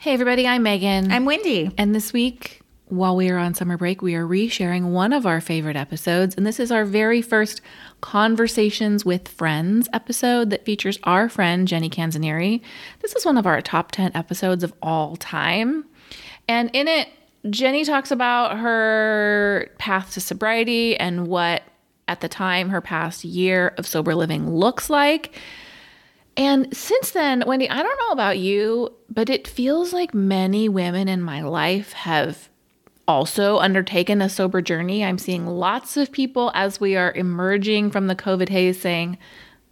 Hey, everybody, I'm Megan. I'm Wendy. and this week, while we are on summer break, we are resharing one of our favorite episodes. And this is our very first Conversations with Friends episode that features our friend, Jenny Canzanieri. This is one of our top 10 episodes of all time. And in it, Jenny talks about her path to sobriety and what, at the time, her past year of sober living looks like. And since then, Wendy, I don't know about you, but it feels like many women in my life have also undertaken a sober journey. I'm seeing lots of people as we are emerging from the COVID haze saying,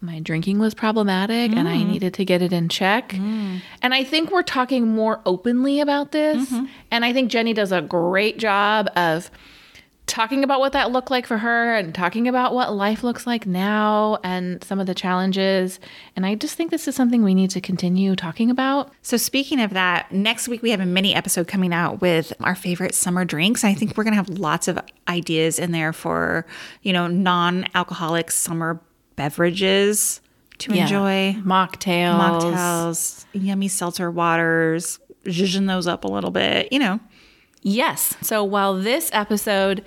my drinking was problematic and I mm. needed to get it in check. Mm. And I think we're talking more openly about this. Mm-hmm. And I think Jenny does a great job of talking about what that looked like for her and talking about what life looks like now and some of the challenges. And I just think this is something we need to continue talking about. So, speaking of that, next week we have a mini episode coming out with our favorite summer drinks. I think we're going to have lots of ideas in there for, you know, non alcoholic summer beverages to enjoy. Mocktails. Mocktails, yummy seltzer waters, zhuzhing those up a little bit, you know. Yes. So while this episode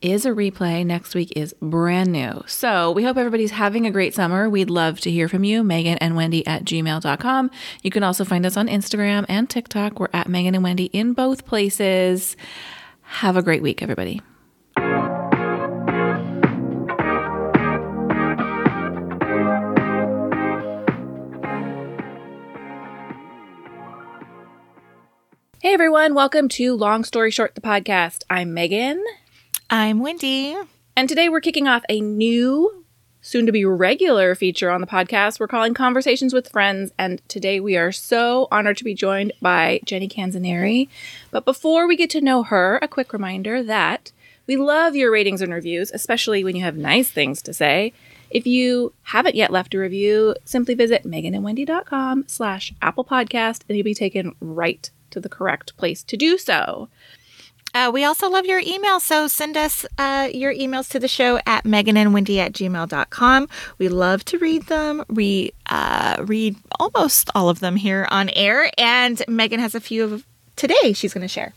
is a replay, next week is brand new. So we hope everybody's having a great summer. We'd love to hear from you, Megan and Wendy at gmail.com. You can also find us on Instagram and TikTok. We're at Megan and Wendy in both places. Have a great week, everybody. Hey everyone, welcome to Long Story Short, the podcast. I'm Megan. I'm Wendy. And today we're kicking off a new, soon to be regular feature on the podcast we're calling Conversations with Friends. And today we are so honored to be joined by Jenny Canzanieri. But before we get to know her, a quick reminder that we love your ratings and reviews, especially when you have nice things to say. If you haven't yet left a review, simply visit meganandwendy.com slash Apple Podcast and you'll be taken right to the correct place to do so. Uh, we also love your emails, so send us uh, your emails to the show at meganandwendy at gmail.com. We love to read them. We uh, read almost all of them here on air, and Megan has a few of today she's going to share.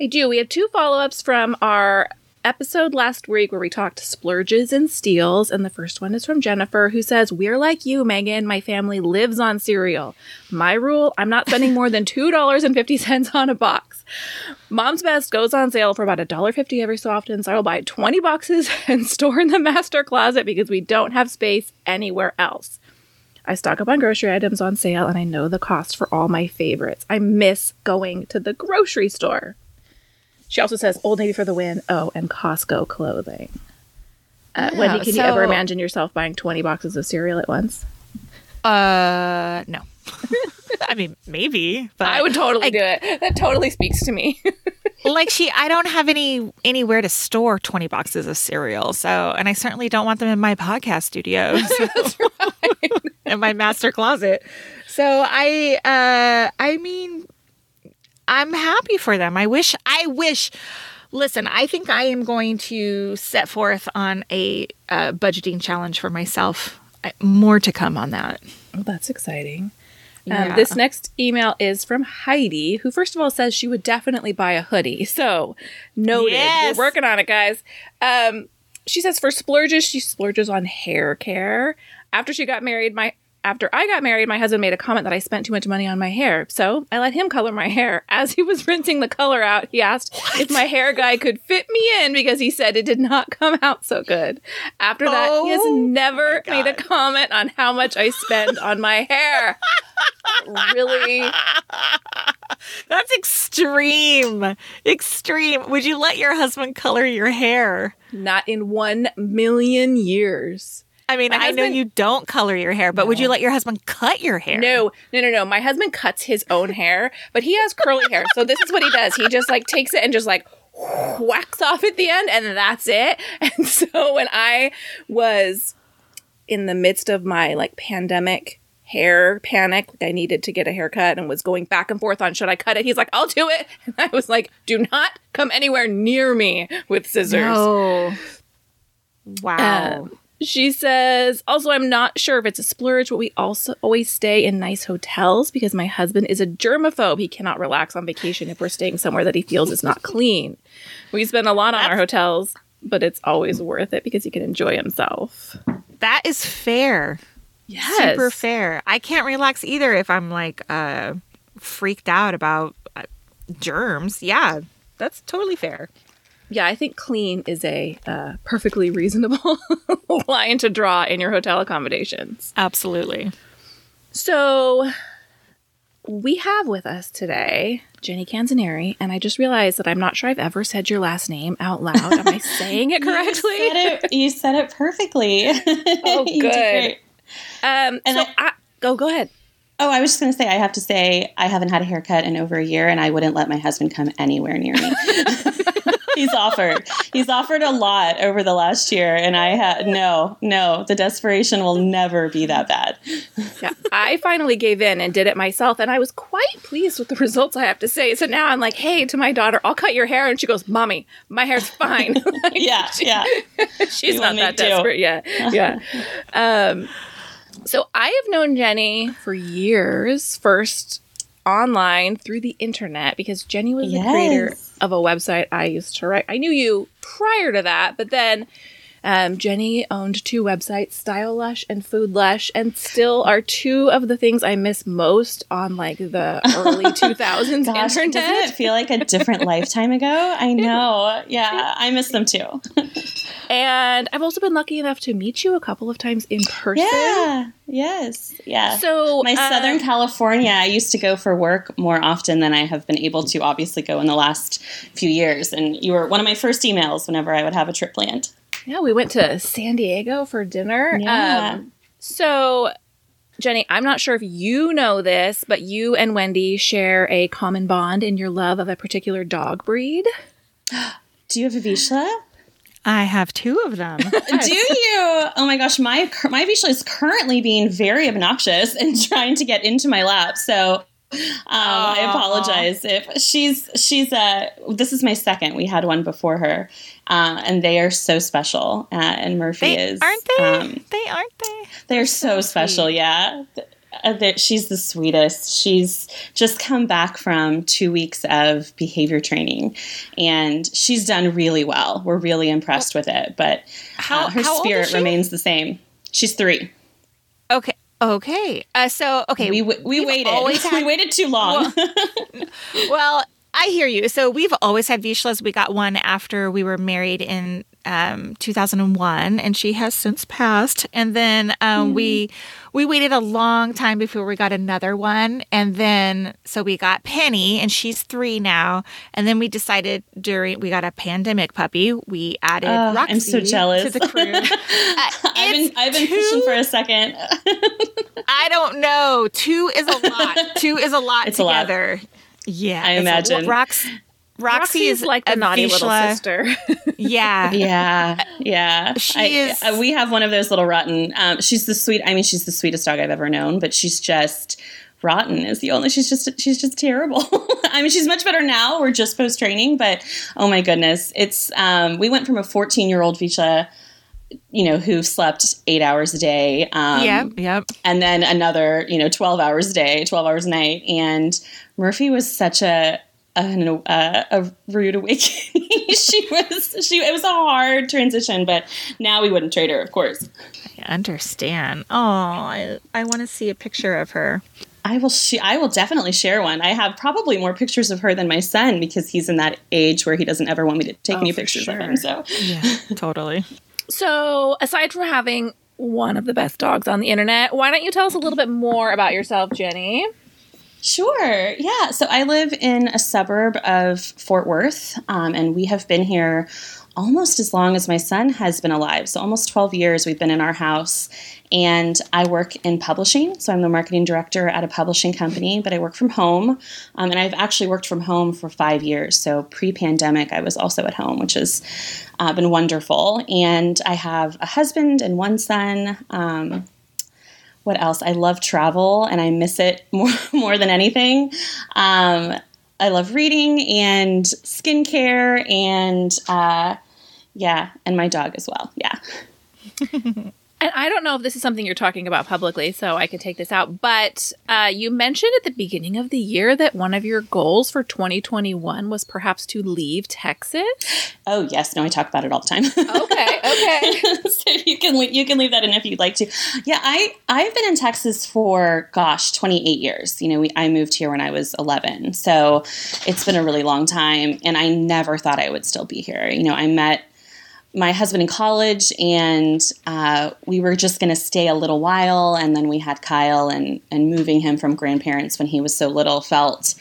I do. We have two follow ups from our episode last week where we talked splurges and steals. And the first one is from Jennifer, who says, We're like you, Megan. My family lives on cereal. My rule I'm not spending more than $2.50 on a box. Mom's Best goes on sale for about $1.50 every so often, so I will buy 20 boxes and store in the master closet because we don't have space anywhere else. I stock up on grocery items on sale and I know the cost for all my favorites. I miss going to the grocery store. She also says Old Navy for the win. Oh, and Costco clothing. Uh, Yeah, Wendy, can you ever imagine yourself buying 20 boxes of cereal at once? Uh, no. I mean, maybe, but I would totally I- do it. That totally speaks to me. like she I don't have any anywhere to store 20 boxes of cereal. So, and I certainly don't want them in my podcast studio. So. in my master closet. So, I uh I mean I'm happy for them. I wish I wish Listen, I think I am going to set forth on a uh, budgeting challenge for myself. I, more to come on that. Oh, that's exciting. Yeah. Um, this next email is from Heidi, who first of all says she would definitely buy a hoodie. So noted. Yes. We're working on it, guys. Um, she says for splurges, she splurges on hair care. After she got married, my after I got married, my husband made a comment that I spent too much money on my hair. So I let him color my hair. As he was rinsing the color out, he asked if my hair guy could fit me in because he said it did not come out so good. After that, he has Oh never made a comment on how much I spend on my hair. really? That's extreme. Extreme. Would you let your husband color your hair? Not in one million years. I mean, My I know you don't color your hair, but would you let your husband cut your hair? No, no, no, no. My husband cuts his own hair, but he has curly hair. So this is what he does. He just like takes it and just like whacks off at the end, and that's it. And so when I was in the midst of my like pandemic hair panic, like I needed to get a haircut and was going back and forth on should I cut it. He's like, I'll do it. And I was like, do not come anywhere near me with scissors. No. Wow. Um, She says, also, I'm not sure if it's a splurge, but we also always stay in nice hotels because my husband is a germaphobe. He cannot relax on vacation if we're staying somewhere that he feels is not clean. We spend a lot on That's- our hotels, but it's always worth it because he can enjoy himself. That is fair. Yes. Super fair. I can't relax either if I'm like uh, freaked out about uh, germs. Yeah, that's totally fair. Yeah, I think clean is a uh, perfectly reasonable line to draw in your hotel accommodations. Absolutely. So, we have with us today Jenny Canzaneri, and I just realized that I'm not sure I've ever said your last name out loud. Am I saying it correctly? you, said it, you said it perfectly. Oh, good. Um, and so I, I, go go ahead. Oh, I was just going to say, I have to say, I haven't had a haircut in over a year, and I wouldn't let my husband come anywhere near me. He's offered. He's offered a lot over the last year, and I had no, no. The desperation will never be that bad. yeah, I finally gave in and did it myself, and I was quite pleased with the results. I have to say. So now I'm like, hey, to my daughter, I'll cut your hair, and she goes, "Mommy, my hair's fine." like, yeah, she, yeah. She's not that desperate yet. Yeah. Um, so I have known Jenny for years, first online through the internet, because Jenny was yes. the creator of a website I used to write. I knew you prior to that, but then um, Jenny owned two websites, Style Lush and Food Lush, and still are two of the things I miss most on like the early 2000s Gosh, internet. Doesn't it feel like a different lifetime ago? I know. Yeah, I miss them too. and I've also been lucky enough to meet you a couple of times in person. Yeah. Yes. Yeah. So my uh, Southern California, I used to go for work more often than I have been able to obviously go in the last few years. And you were one of my first emails whenever I would have a trip planned. Yeah, we went to San Diego for dinner. Yeah. Um, so, Jenny, I'm not sure if you know this, but you and Wendy share a common bond in your love of a particular dog breed. Do you have a Vizsla? I have two of them. Do you? Oh my gosh, my my Vizsla is currently being very obnoxious and trying to get into my lap. So um, I apologize if she's she's a. This is my second. We had one before her, uh, and they are so special. Uh, and Murphy they, is, aren't they? Um, they aren't they? They're so, so special. Yeah. Uh, she's the sweetest. She's just come back from two weeks of behavior training, and she's done really well. We're really impressed with it. But how, uh, her how spirit remains the same. She's three. Okay. Okay. Uh, so okay, we we waited. Had, we waited too long. Well, well, I hear you. So we've always had Vizslas. We got one after we were married in um, 2001, and she has since passed. And then um, mm. we we waited a long time before we got another one, and then so we got Penny, and she's three now. And then we decided during we got a pandemic puppy. We added uh, Roxy I'm so jealous. to the crew. uh, I've been I've been two, pushing for a second. I don't know. Two is a lot. Two is a lot it's together. A lot. Yeah, I imagine. A, Rox, Roxy, Roxy is like the naughty little sister. yeah, yeah, yeah. She I, is. Uh, we have one of those little rotten. Um, she's the sweet. I mean, she's the sweetest dog I've ever known, but she's just rotten. Is the only. She's just. She's just terrible. I mean, she's much better now. We're just post training, but oh my goodness, it's. Um, we went from a 14 year old Vizsla you know, who slept eight hours a day. Um, yep, yep. And then another, you know, 12 hours a day, 12 hours a night. And Murphy was such a a, a, a rude awakening. she was she it was a hard transition, but now we wouldn't trade her, of course. I understand. Oh, I I want to see a picture of her. I will she I will definitely share one. I have probably more pictures of her than my son because he's in that age where he doesn't ever want me to take oh, any pictures sure. of him. So yeah, totally. So aside from having one of the best dogs on the internet, why don't you tell us a little bit more about yourself, Jenny? Sure. Yeah. So I live in a suburb of Fort Worth, um, and we have been here almost as long as my son has been alive. So almost 12 years we've been in our house. And I work in publishing. So I'm the marketing director at a publishing company, but I work from home. Um, and I've actually worked from home for five years. So pre pandemic, I was also at home, which has uh, been wonderful. And I have a husband and one son. Um, what else? I love travel and I miss it more more than anything. Um, I love reading and skincare and uh, yeah, and my dog as well. Yeah. And I don't know if this is something you're talking about publicly, so I could take this out. But uh, you mentioned at the beginning of the year that one of your goals for 2021 was perhaps to leave Texas. Oh yes, no, I talk about it all the time. Okay, okay. so you can you can leave that in if you'd like to. Yeah, I I've been in Texas for gosh 28 years. You know, we, I moved here when I was 11, so it's been a really long time, and I never thought I would still be here. You know, I met my husband in college, and uh, we were just going to stay a little while, and then we had Kyle, and and moving him from grandparents when he was so little felt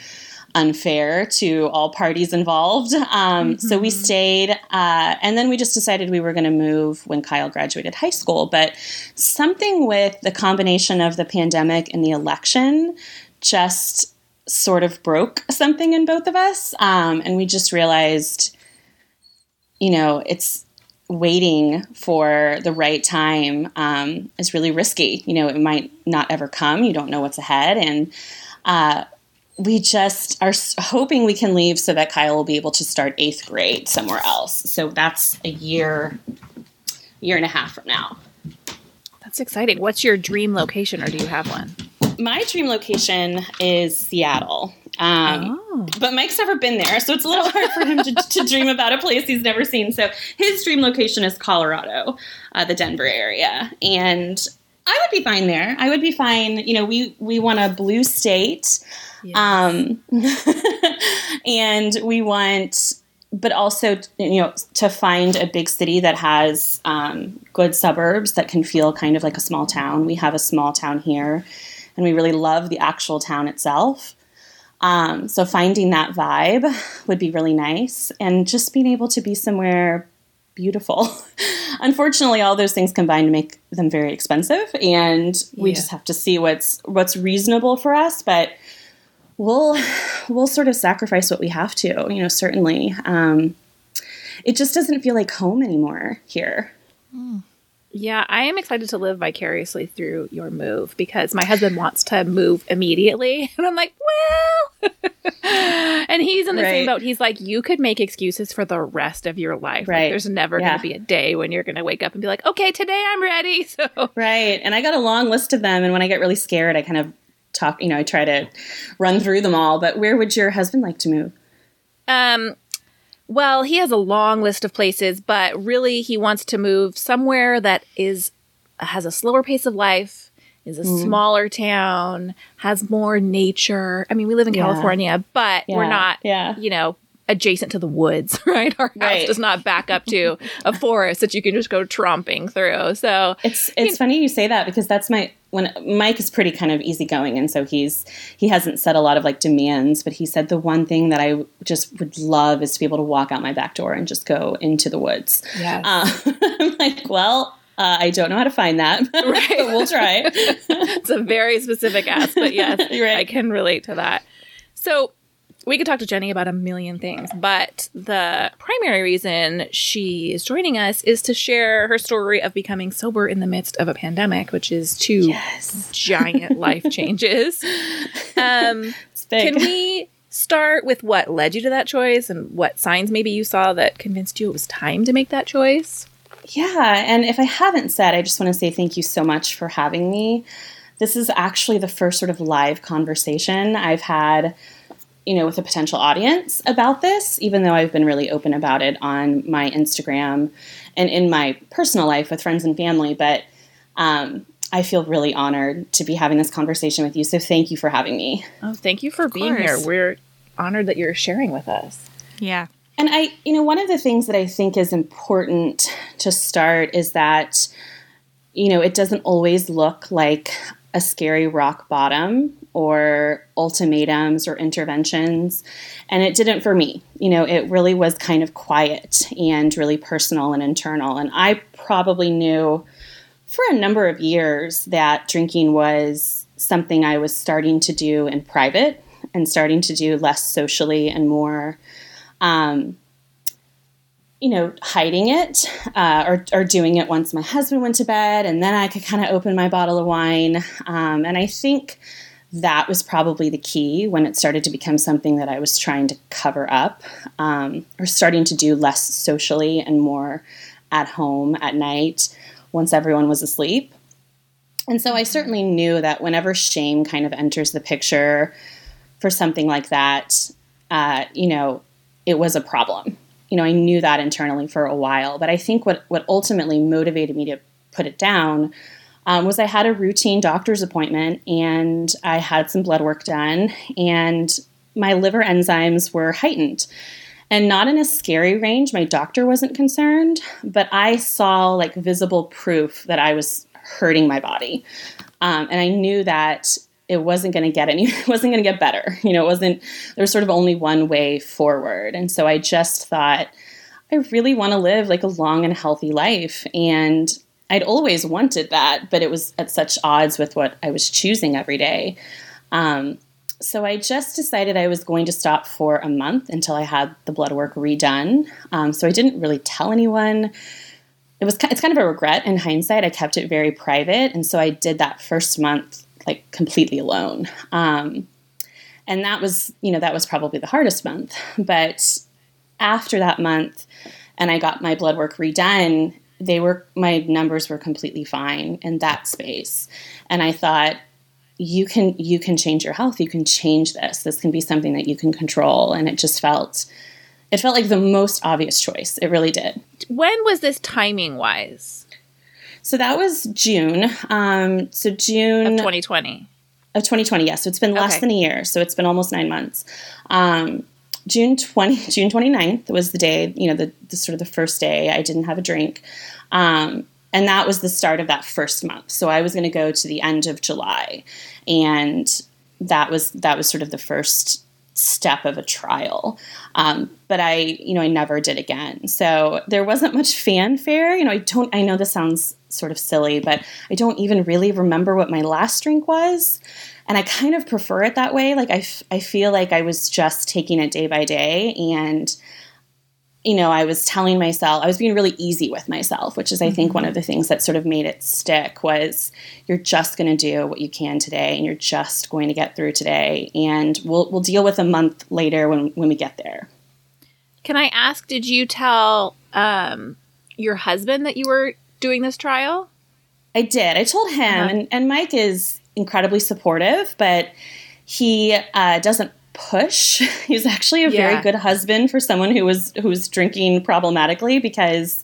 unfair to all parties involved. Um, mm-hmm. So we stayed, uh, and then we just decided we were going to move when Kyle graduated high school. But something with the combination of the pandemic and the election just sort of broke something in both of us, um, and we just realized, you know, it's waiting for the right time um, is really risky. You know, it might not ever come. You don't know what's ahead. And uh, we just are hoping we can leave so that Kyle will be able to start eighth grade somewhere else. So that's a year, year and a half from now. That's exciting. What's your dream location, or do you have one? My dream location is Seattle. Um, oh. But Mike's never been there, so it's a little hard for him to, to, dream about a place he's never seen. So his dream location is Colorado, uh, the Denver area, and I would be fine there. I would be fine. You know, we we want a blue state, yes. um, and we want, but also you know to find a big city that has um, good suburbs that can feel kind of like a small town. We have a small town here, and we really love the actual town itself. Um, so finding that vibe would be really nice, and just being able to be somewhere beautiful. Unfortunately, all those things combine to make them very expensive, and we yeah. just have to see what's what's reasonable for us. But we'll we'll sort of sacrifice what we have to. You know, certainly. Um, it just doesn't feel like home anymore here. Mm. Yeah, I am excited to live vicariously through your move because my husband wants to move immediately. And I'm like, well, and he's in the right. same boat. He's like, you could make excuses for the rest of your life. Right. Like, there's never yeah. going to be a day when you're going to wake up and be like, okay, today I'm ready. So, right. And I got a long list of them. And when I get really scared, I kind of talk, you know, I try to run through them all. But where would your husband like to move? Um, well, he has a long list of places, but really he wants to move somewhere that is has a slower pace of life, is a mm. smaller town, has more nature. I mean, we live in yeah. California, but yeah. we're not, yeah. you know, adjacent to the woods, right? Our house right. does not back up to a forest that you can just go tromping through. So it's it's you funny you say that because that's my when Mike is pretty kind of easygoing, and so he's he hasn't set a lot of like demands, but he said the one thing that I just would love is to be able to walk out my back door and just go into the woods. Yeah, uh, I'm like, well. Uh, I don't know how to find that, right. but we'll try. it's a very specific ask, but yes, right. I can relate to that. So, we could talk to Jenny about a million things, but the primary reason she is joining us is to share her story of becoming sober in the midst of a pandemic, which is two yes. giant life changes. Um, can we start with what led you to that choice and what signs maybe you saw that convinced you it was time to make that choice? Yeah, and if I haven't said, I just want to say thank you so much for having me. This is actually the first sort of live conversation I've had you know, with a potential audience about this, even though I've been really open about it on my Instagram and in my personal life with friends and family. But um, I feel really honored to be having this conversation with you. So thank you for having me. Oh, thank you for of being course. here. We're honored that you're sharing with us. Yeah. And I, you know, one of the things that I think is important to start is that, you know, it doesn't always look like a scary rock bottom or ultimatums or interventions. And it didn't for me. You know, it really was kind of quiet and really personal and internal. And I probably knew for a number of years that drinking was something I was starting to do in private and starting to do less socially and more. Um, you know, hiding it uh, or, or doing it once my husband went to bed, and then I could kind of open my bottle of wine. Um, and I think that was probably the key when it started to become something that I was trying to cover up um, or starting to do less socially and more at home at night once everyone was asleep. And so I certainly knew that whenever shame kind of enters the picture for something like that, uh, you know, it was a problem. You know, I knew that internally for a while. But I think what, what ultimately motivated me to put it down um, was I had a routine doctor's appointment and I had some blood work done, and my liver enzymes were heightened and not in a scary range. My doctor wasn't concerned, but I saw like visible proof that I was hurting my body. Um, and I knew that it wasn't going to get any, it wasn't going to get better. You know, it wasn't, there was sort of only one way forward. And so I just thought, I really want to live like a long and healthy life. And I'd always wanted that, but it was at such odds with what I was choosing every day. Um, so I just decided I was going to stop for a month until I had the blood work redone. Um, so I didn't really tell anyone it was it's kind of a regret in hindsight. I kept it very private, and so I did that first month like completely alone. Um, and that was you know that was probably the hardest month. But after that month, and I got my blood work redone, they were my numbers were completely fine in that space, and I thought you can you can change your health you can change this this can be something that you can control and it just felt it felt like the most obvious choice. It really did. When was this timing wise? So that was June. Um, so June of 2020. Of 2020, yes. So it's been less okay. than a year. So it's been almost nine months. Um, June 20, June 29th was the day, you know, the, the sort of the first day I didn't have a drink. Um, and that was the start of that first month. So I was going to go to the end of July. And that was, that was sort of the first step of a trial. Um, but I, you know, I never did again. So there wasn't much fanfare. You know, I don't, I know this sounds sort of silly, but I don't even really remember what my last drink was. And I kind of prefer it that way. Like, I, f- I feel like I was just taking it day by day and you know, I was telling myself, I was being really easy with myself, which is, I think, one mm-hmm. of the things that sort of made it stick was you're just going to do what you can today and you're just going to get through today. And we'll, we'll deal with a month later when, when we get there. Can I ask, did you tell um, your husband that you were doing this trial? I did. I told him, uh-huh. and, and Mike is incredibly supportive, but he uh, doesn't push. He's actually a yeah. very good husband for someone who was who was drinking problematically because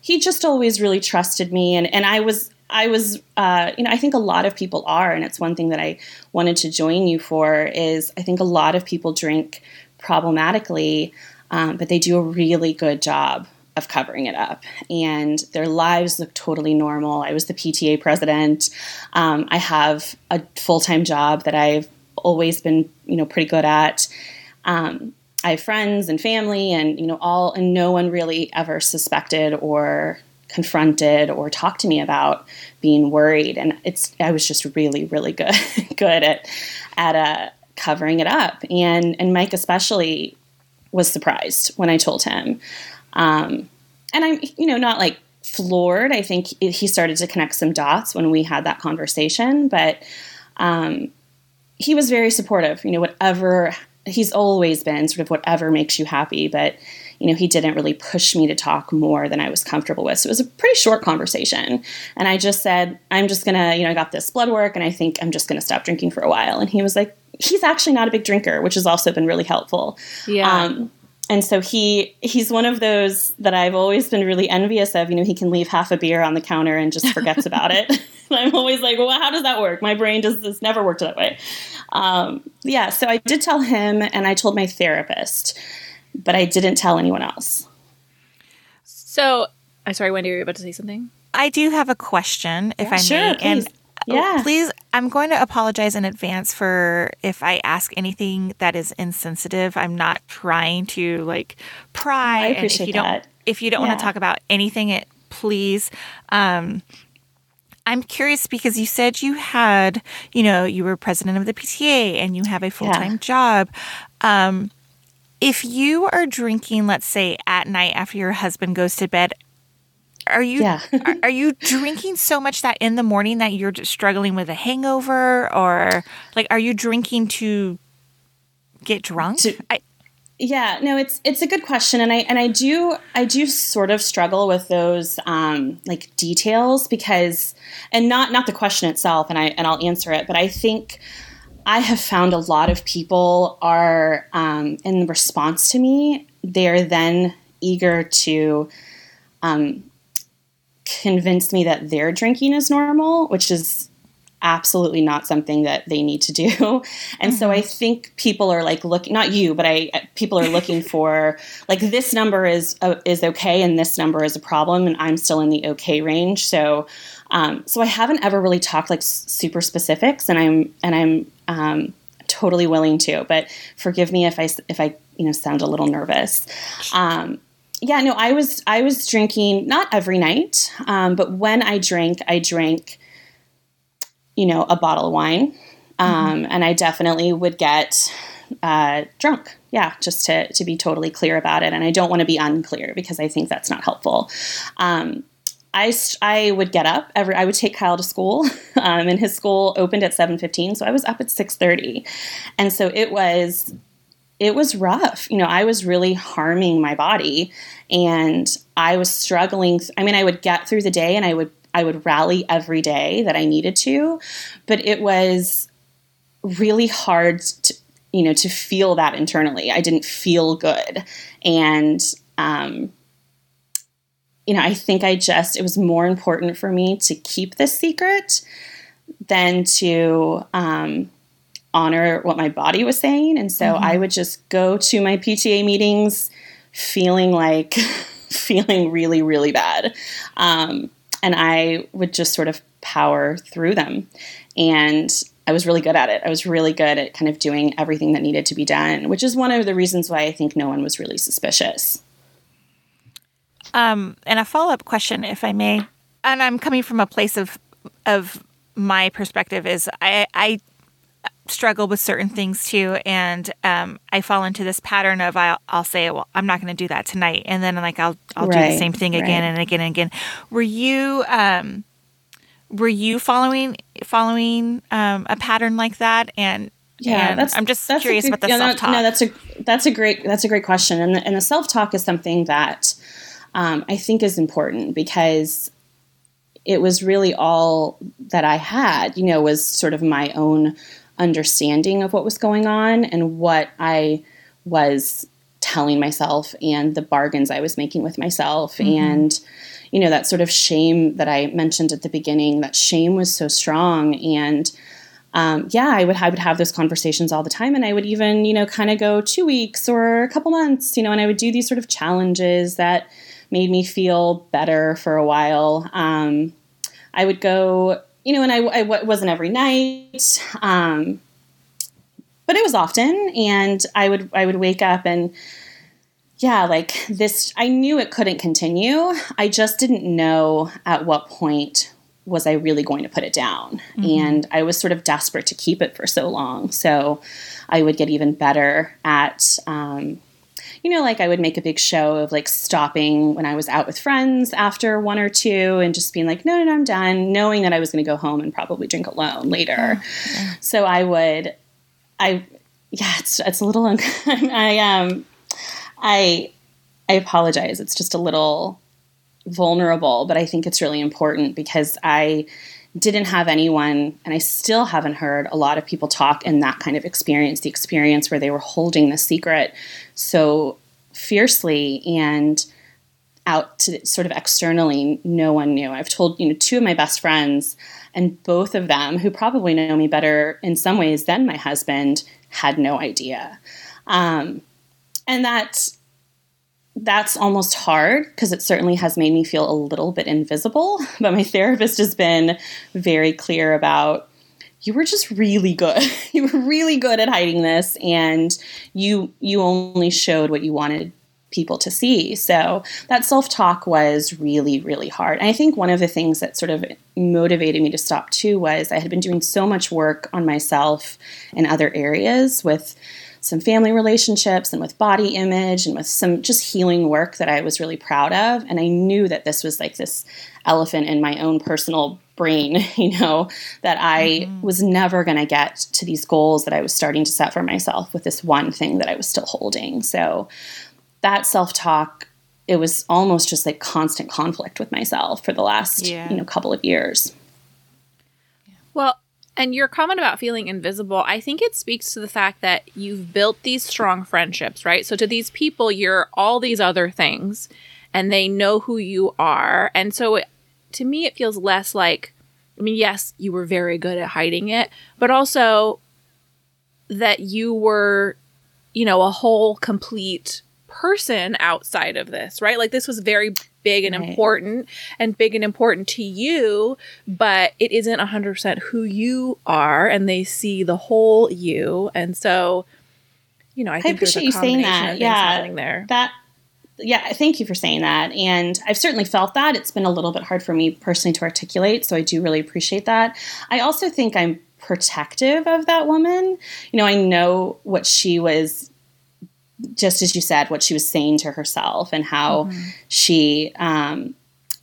he just always really trusted me and and I was I was uh, you know I think a lot of people are and it's one thing that I wanted to join you for is I think a lot of people drink problematically um, but they do a really good job of covering it up and their lives look totally normal i was the pta president um, i have a full-time job that i've always been, you know, pretty good at. Um, I have friends and family, and you know, all and no one really ever suspected or confronted or talked to me about being worried. And it's I was just really, really good good at at uh, covering it up. And and Mike especially was surprised when I told him. Um, and I'm you know not like floored. I think he started to connect some dots when we had that conversation, but. Um, he was very supportive. You know, whatever he's always been, sort of whatever makes you happy. But you know, he didn't really push me to talk more than I was comfortable with. So it was a pretty short conversation. And I just said, I'm just gonna, you know, I got this blood work, and I think I'm just gonna stop drinking for a while. And he was like, he's actually not a big drinker, which has also been really helpful. Yeah. Um, and so he he's one of those that I've always been really envious of. You know, he can leave half a beer on the counter and just forgets about it. I'm always like, well, how does that work? My brain just has never worked that way. Um, yeah, so I did tell him, and I told my therapist, but I didn't tell anyone else. So, I'm sorry, Wendy, are you about to say something? I do have a question, if yeah, I sure, may. Please. And yeah. Please, I'm going to apologize in advance for if I ask anything that is insensitive. I'm not trying to like pry. I appreciate and if you that. don't if you don't yeah. want to talk about anything, it please. Um, I'm curious because you said you had, you know, you were president of the PTA and you have a full time yeah. job. Um, if you are drinking, let's say at night after your husband goes to bed, are you yeah. are, are, you drinking so much that in the morning that you're struggling with a hangover or like are you drinking to get drunk? To, I, Yeah, no, it's it's a good question, and I and I do I do sort of struggle with those um, like details because, and not not the question itself, and I and I'll answer it, but I think I have found a lot of people are um, in response to me, they're then eager to um, convince me that their drinking is normal, which is absolutely not something that they need to do. And mm-hmm. so I mm-hmm. think people are like looking not you, but I people are looking for like this number is uh, is okay and this number is a problem and I'm still in the okay range. So um, so I haven't ever really talked like super specifics and I'm and I'm um, totally willing to, but forgive me if I if I you know sound a little nervous. Um, yeah, no, I was I was drinking not every night, um, but when I drank, I drank you know, a bottle of wine. Um, mm-hmm. And I definitely would get uh, drunk. Yeah, just to, to be totally clear about it. And I don't want to be unclear because I think that's not helpful. Um, I, I would get up every I would take Kyle to school um, and his school opened at 7:15 so I was up at 6:30 and so it was it was rough you know I was really harming my body and I was struggling I mean I would get through the day and I would I would rally every day that I needed to, but it was really hard to, you know, to feel that internally. I didn't feel good. And, um, you know, I think I just, it was more important for me to keep this secret than to um, honor what my body was saying. And so mm-hmm. I would just go to my PTA meetings feeling like, feeling really, really bad. Um, and I would just sort of power through them. And I was really good at it. I was really good at kind of doing everything that needed to be done, which is one of the reasons why I think no one was really suspicious. Um, and a follow up question, if I may, and I'm coming from a place of of my perspective is I, I struggle with certain things too, and um, I fall into this pattern of I'll, I'll say, well, I'm not going to do that tonight, and then like I'll I'll right, do the same thing again right. and again and again. Were you um, were you following following um, a pattern like that? And yeah, and I'm just that's curious good, about the yeah, self talk. No, that's a that's a great that's a great question, and the, and the self talk is something that um, I think is important because it was really all that I had. You know, was sort of my own understanding of what was going on and what I was telling myself and the bargains I was making with myself. Mm-hmm. and you know that sort of shame that I mentioned at the beginning that shame was so strong. And um, yeah I would I would have those conversations all the time. And I would even you know kind of go two weeks or a couple months you know and I would do these sort of challenges that made me feel better for a while. Um, I would go you know, and I, I wasn't every night, um, but it was often, and I would I would wake up and yeah, like this. I knew it couldn't continue. I just didn't know at what point was I really going to put it down, mm-hmm. and I was sort of desperate to keep it for so long. So I would get even better at um, you know, like I would make a big show of like stopping when I was out with friends after one or two and just being like, no, no, no I'm done, knowing that I was going to go home and probably drink alone later. Yeah. So I would, I, yeah, it's, it's a little, un- I, um, I, I apologize. It's just a little vulnerable, but I think it's really important because I, didn't have anyone, and I still haven't heard a lot of people talk in that kind of experience the experience where they were holding the secret so fiercely and out to sort of externally no one knew. I've told you know two of my best friends and both of them who probably know me better in some ways than my husband had no idea. Um, and that that's almost hard because it certainly has made me feel a little bit invisible. But my therapist has been very clear about you were just really good. you were really good at hiding this and you you only showed what you wanted people to see. So that self-talk was really really hard. And I think one of the things that sort of motivated me to stop too was I had been doing so much work on myself in other areas with some family relationships and with body image and with some just healing work that I was really proud of. And I knew that this was like this elephant in my own personal brain, you know, that I mm-hmm. was never going to get to these goals that I was starting to set for myself with this one thing that I was still holding. So that self talk, it was almost just like constant conflict with myself for the last, yeah. you know, couple of years. Well, and your comment about feeling invisible, I think it speaks to the fact that you've built these strong friendships, right? So to these people, you're all these other things and they know who you are. And so it, to me, it feels less like, I mean, yes, you were very good at hiding it, but also that you were, you know, a whole complete person outside of this, right? Like this was very big and right. important and big and important to you, but it isn't 100% who you are and they see the whole you. And so, you know, I think I appreciate you saying that. Yeah. There. That yeah, thank you for saying that. And I've certainly felt that. It's been a little bit hard for me personally to articulate, so I do really appreciate that. I also think I'm protective of that woman. You know, I know what she was just as you said, what she was saying to herself and how mm-hmm. she, um,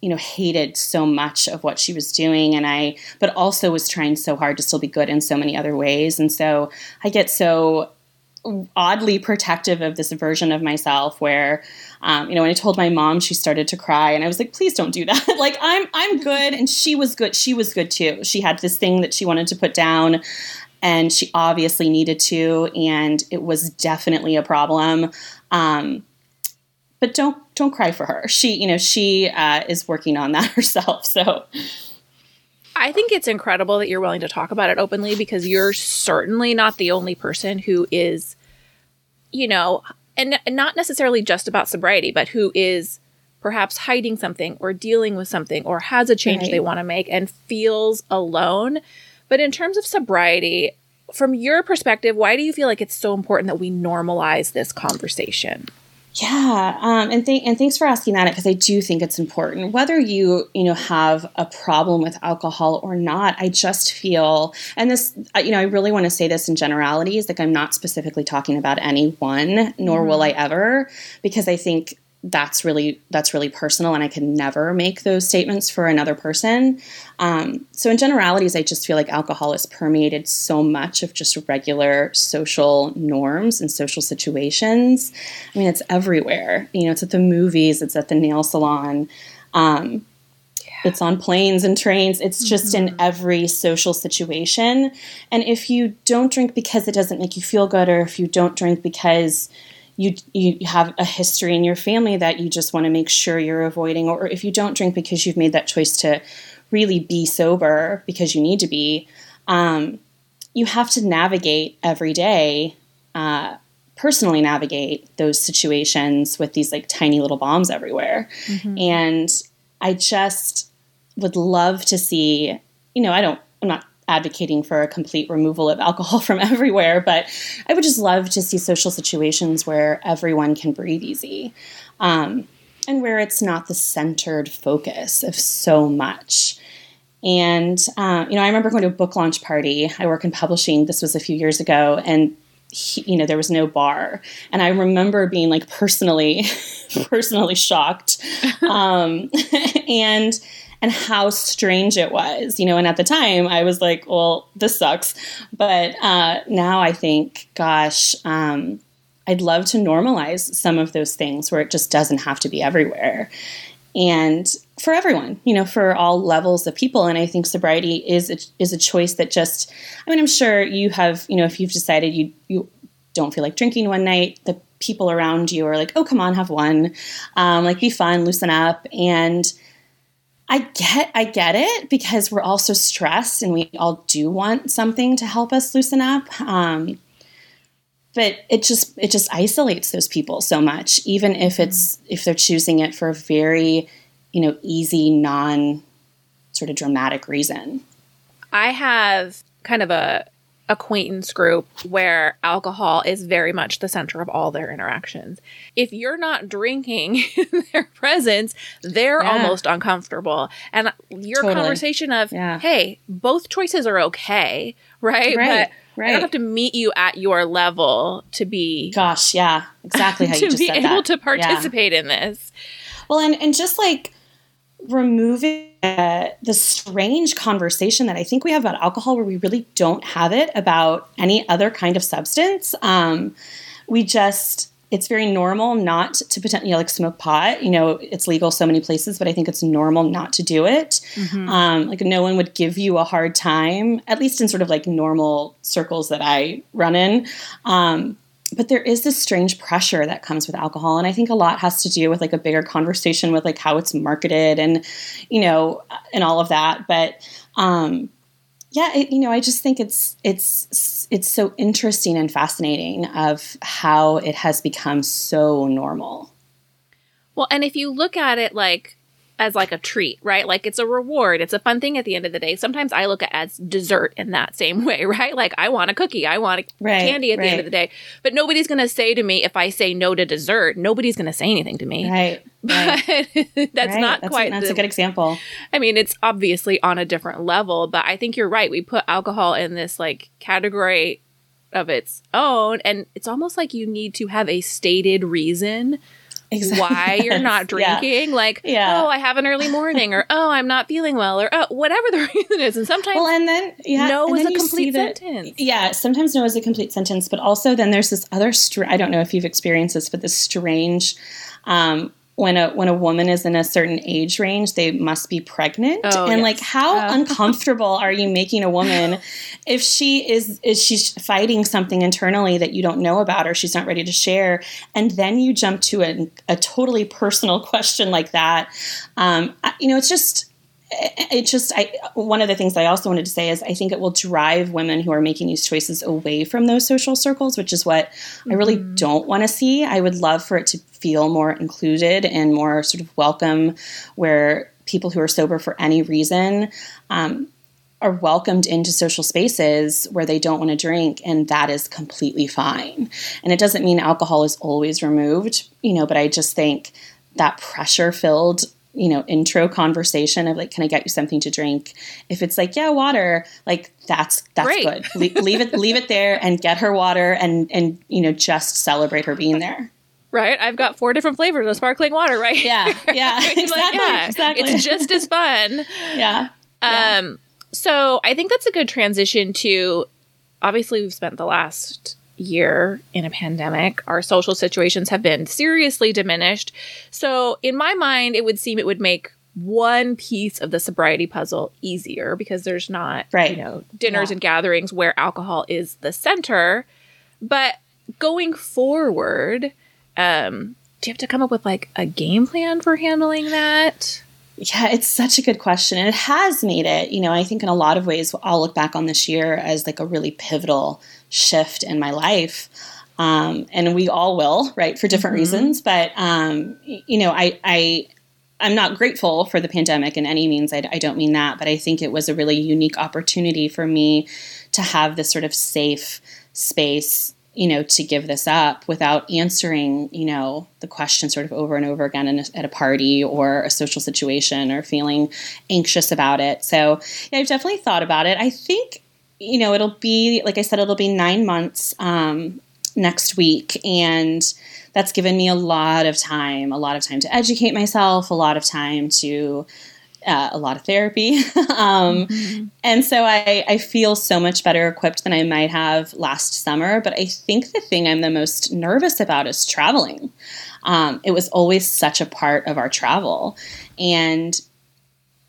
you know, hated so much of what she was doing. And I, but also was trying so hard to still be good in so many other ways. And so I get so oddly protective of this version of myself where um, you know when i told my mom she started to cry and i was like please don't do that like i'm i'm good and she was good she was good too she had this thing that she wanted to put down and she obviously needed to, and it was definitely a problem. Um, but don't don't cry for her. She, you know, she uh, is working on that herself. So. I think it's incredible that you're willing to talk about it openly because you're certainly not the only person who is, you know, and not necessarily just about sobriety, but who is perhaps hiding something or dealing with something or has a change right. they want to make and feels alone. But in terms of sobriety, from your perspective, why do you feel like it's so important that we normalize this conversation? Yeah, um, and th- and thanks for asking that because I do think it's important. Whether you you know have a problem with alcohol or not, I just feel, and this you know I really want to say this in generalities, like I'm not specifically talking about anyone, nor mm-hmm. will I ever, because I think that's really that's really personal and i can never make those statements for another person. Um, so in generalities i just feel like alcohol has permeated so much of just regular social norms and social situations. I mean it's everywhere. You know it's at the movies it's at the nail salon. Um, yeah. it's on planes and trains. It's just mm-hmm. in every social situation. And if you don't drink because it doesn't make you feel good or if you don't drink because you you have a history in your family that you just want to make sure you're avoiding or if you don't drink because you've made that choice to really be sober because you need to be um, you have to navigate every day uh, personally navigate those situations with these like tiny little bombs everywhere mm-hmm. and i just would love to see you know i don't i'm not advocating for a complete removal of alcohol from everywhere, but I would just love to see social situations where everyone can breathe easy um, and where it's not the centered focus of so much. And, uh, you know, I remember going to a book launch party. I work in publishing. This was a few years ago. And he, you know there was no bar and i remember being like personally personally shocked um, and and how strange it was, you know. And at the time, I was like, well, this sucks. But uh, now I think, gosh, um, I'd love to normalize some of those things where it just doesn't have to be everywhere. And for everyone, you know, for all levels of people. And I think sobriety is a, is a choice that just, I mean, I'm sure you have, you know, if you've decided you, you don't feel like drinking one night, the people around you are like, oh, come on, have one. Um, like, be fun, loosen up. And I get I get it because we're all so stressed and we all do want something to help us loosen up. Um, but it just it just isolates those people so much, even if it's if they're choosing it for a very, you know, easy, non sort of dramatic reason. I have kind of a acquaintance group where alcohol is very much the center of all their interactions. If you're not drinking in their presence, they're yeah. almost uncomfortable. And your totally. conversation of, yeah. hey, both choices are okay, right? right. But right. I don't have to meet you at your level to be Gosh, yeah. Exactly how you just said that. To be able to participate yeah. in this. Well, and and just like removing uh, the strange conversation that I think we have about alcohol, where we really don't have it about any other kind of substance. Um, we just it's very normal not to potentially you know, like smoke pot. You know, it's legal so many places, but I think it's normal not to do it. Mm-hmm. Um, like no one would give you a hard time, at least in sort of like normal circles that I run in. Um, but there is this strange pressure that comes with alcohol and i think a lot has to do with like a bigger conversation with like how it's marketed and you know and all of that but um yeah it, you know i just think it's it's it's so interesting and fascinating of how it has become so normal. Well and if you look at it like as like a treat, right? Like it's a reward. It's a fun thing at the end of the day. Sometimes I look at as dessert in that same way, right? Like I want a cookie, I want a right, candy at right. the end of the day. But nobody's going to say to me if I say no to dessert, nobody's going to say anything to me. Right. But that's not that's quite that's the, a good example. I mean, it's obviously on a different level, but I think you're right. We put alcohol in this like category of its own and it's almost like you need to have a stated reason exactly. why you're not drinking. Yeah. Like, yeah. oh, I have an early morning, or oh, I'm not feeling well, or oh, whatever the reason is. And sometimes, well, and then yeah, no is a complete sentence. yeah, sometimes no is a complete sentence, but also then there's this other. Str- I don't know if you've experienced this, but this strange. Um, when a when a woman is in a certain age range, they must be pregnant. Oh, and yes. like how uh. uncomfortable are you making a woman if she is is she's fighting something internally that you don't know about or she's not ready to share, and then you jump to a, a totally personal question like that. Um, you know, it's just it just I one of the things I also wanted to say is I think it will drive women who are making these choices away from those social circles, which is what mm-hmm. I really mm-hmm. don't want to see. I would love for it to feel more included and more sort of welcome, where people who are sober for any reason um, are welcomed into social spaces where they don't want to drink, and that is completely fine. And it doesn't mean alcohol is always removed, you know, but I just think that pressure filled you know intro conversation of like can i get you something to drink? If it's like yeah water like that's that's Great. good. Le- leave it leave it there and get her water and and you know just celebrate her being there. Right? I've got four different flavors of sparkling water right? Yeah yeah exactly, like, yeah exactly it's just as fun. Yeah um yeah. so i think that's a good transition to obviously we've spent the last year in a pandemic, our social situations have been seriously diminished. So, in my mind, it would seem it would make one piece of the sobriety puzzle easier because there's not, right. you know, dinners yeah. and gatherings where alcohol is the center. But going forward, um, do you have to come up with like a game plan for handling that? Yeah, it's such a good question. And it has made it, you know, I think in a lot of ways, I'll look back on this year as like a really pivotal shift in my life. Um, and we all will, right, for different mm-hmm. reasons. But um, you know, I, I I'm not grateful for the pandemic in any means. I, I, don't mean that, but I think it was a really unique opportunity for me to have this sort of safe space, you know, to give this up without answering, you know, the question sort of over and over again a, at a party or a social situation or feeling anxious about it. So yeah, I've definitely thought about it. I think you know, it'll be, like I said, it'll be nine months um, next week. And that's given me a lot of time, a lot of time to educate myself, a lot of time to, uh, a lot of therapy. um, mm-hmm. And so I, I feel so much better equipped than I might have last summer. But I think the thing I'm the most nervous about is traveling. Um, it was always such a part of our travel. And,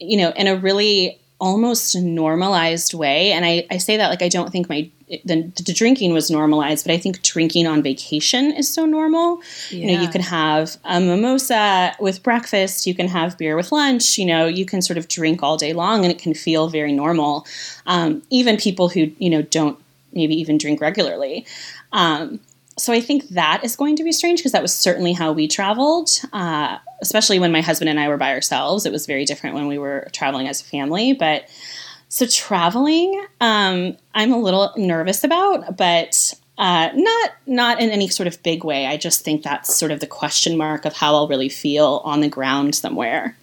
you know, in a really almost normalized way. And I, I say that like I don't think my the, the, drinking was normalized, but I think drinking on vacation is so normal. Yeah. You know, you can have a mimosa with breakfast, you can have beer with lunch. You know, you can sort of drink all day long, and it can feel very normal. Um, even people who you know don't maybe even drink regularly. Um, so I think that is going to be strange because that was certainly how we traveled, uh, especially when my husband and I were by ourselves. It was very different when we were traveling as a family. But so traveling, um, I'm a little nervous about, but uh, not not in any sort of big way. I just think that's sort of the question mark of how I'll really feel on the ground somewhere.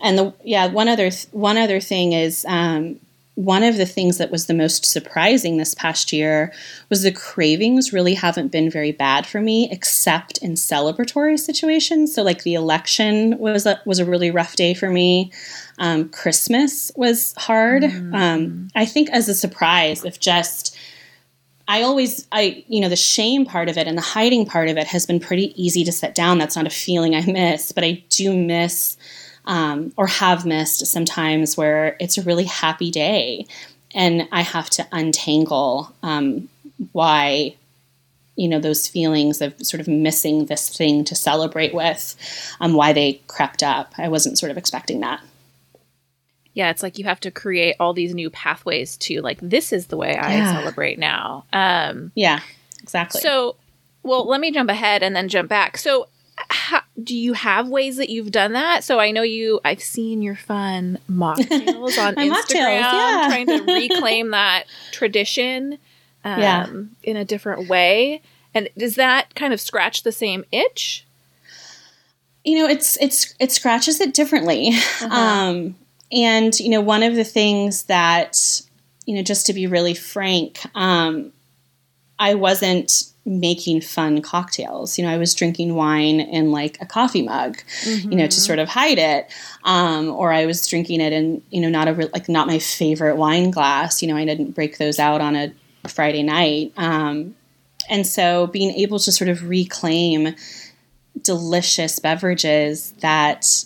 And the yeah, one other th- one other thing is um, one of the things that was the most surprising this past year was the cravings really haven't been very bad for me except in celebratory situations so like the election was a, was a really rough day for me um, christmas was hard mm. um, i think as a surprise if just I always, I, you know, the shame part of it and the hiding part of it has been pretty easy to set down. That's not a feeling I miss, but I do miss um, or have missed sometimes where it's a really happy day and I have to untangle um, why you know those feelings of sort of missing this thing to celebrate with um, why they crept up. I wasn't sort of expecting that. Yeah it's like you have to create all these new pathways to like this is the way i yeah. celebrate now. Um, yeah exactly. So well let me jump ahead and then jump back. So how, do you have ways that you've done that? So I know you. I've seen your fun mocktails on Instagram, mocktails, yeah. trying to reclaim that tradition, um, yeah. in a different way. And does that kind of scratch the same itch? You know, it's it's it scratches it differently. Uh-huh. Um, and you know, one of the things that you know, just to be really frank, um, I wasn't making fun cocktails. You know, I was drinking wine in like a coffee mug, mm-hmm. you know, to mm-hmm. sort of hide it. Um, or I was drinking it in, you know, not a re- like not my favorite wine glass. You know, I didn't break those out on a Friday night. Um, and so being able to sort of reclaim delicious beverages that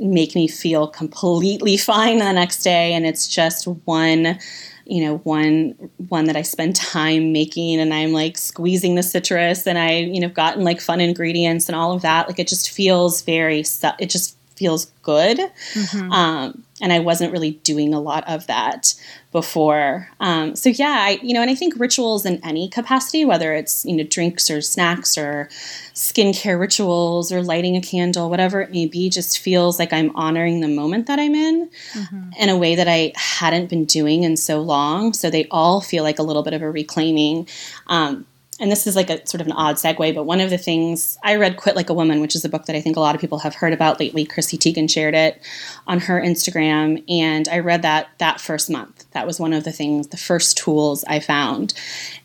make me feel completely fine the next day and it's just one you know one one that I spend time making and I'm like squeezing the citrus and I you know gotten like fun ingredients and all of that like it just feels very it just feels good mm-hmm. um, and I wasn't really doing a lot of that before. Um, so yeah, I, you know, and I think rituals in any capacity, whether it's you know drinks or snacks or skincare rituals or lighting a candle, whatever it may be, just feels like I'm honoring the moment that I'm in mm-hmm. in a way that I hadn't been doing in so long. So they all feel like a little bit of a reclaiming. Um, and this is like a sort of an odd segue, but one of the things I read Quit Like a Woman, which is a book that I think a lot of people have heard about lately. Chrissy Teigen shared it on her Instagram, and I read that that first month. That was one of the things, the first tools I found.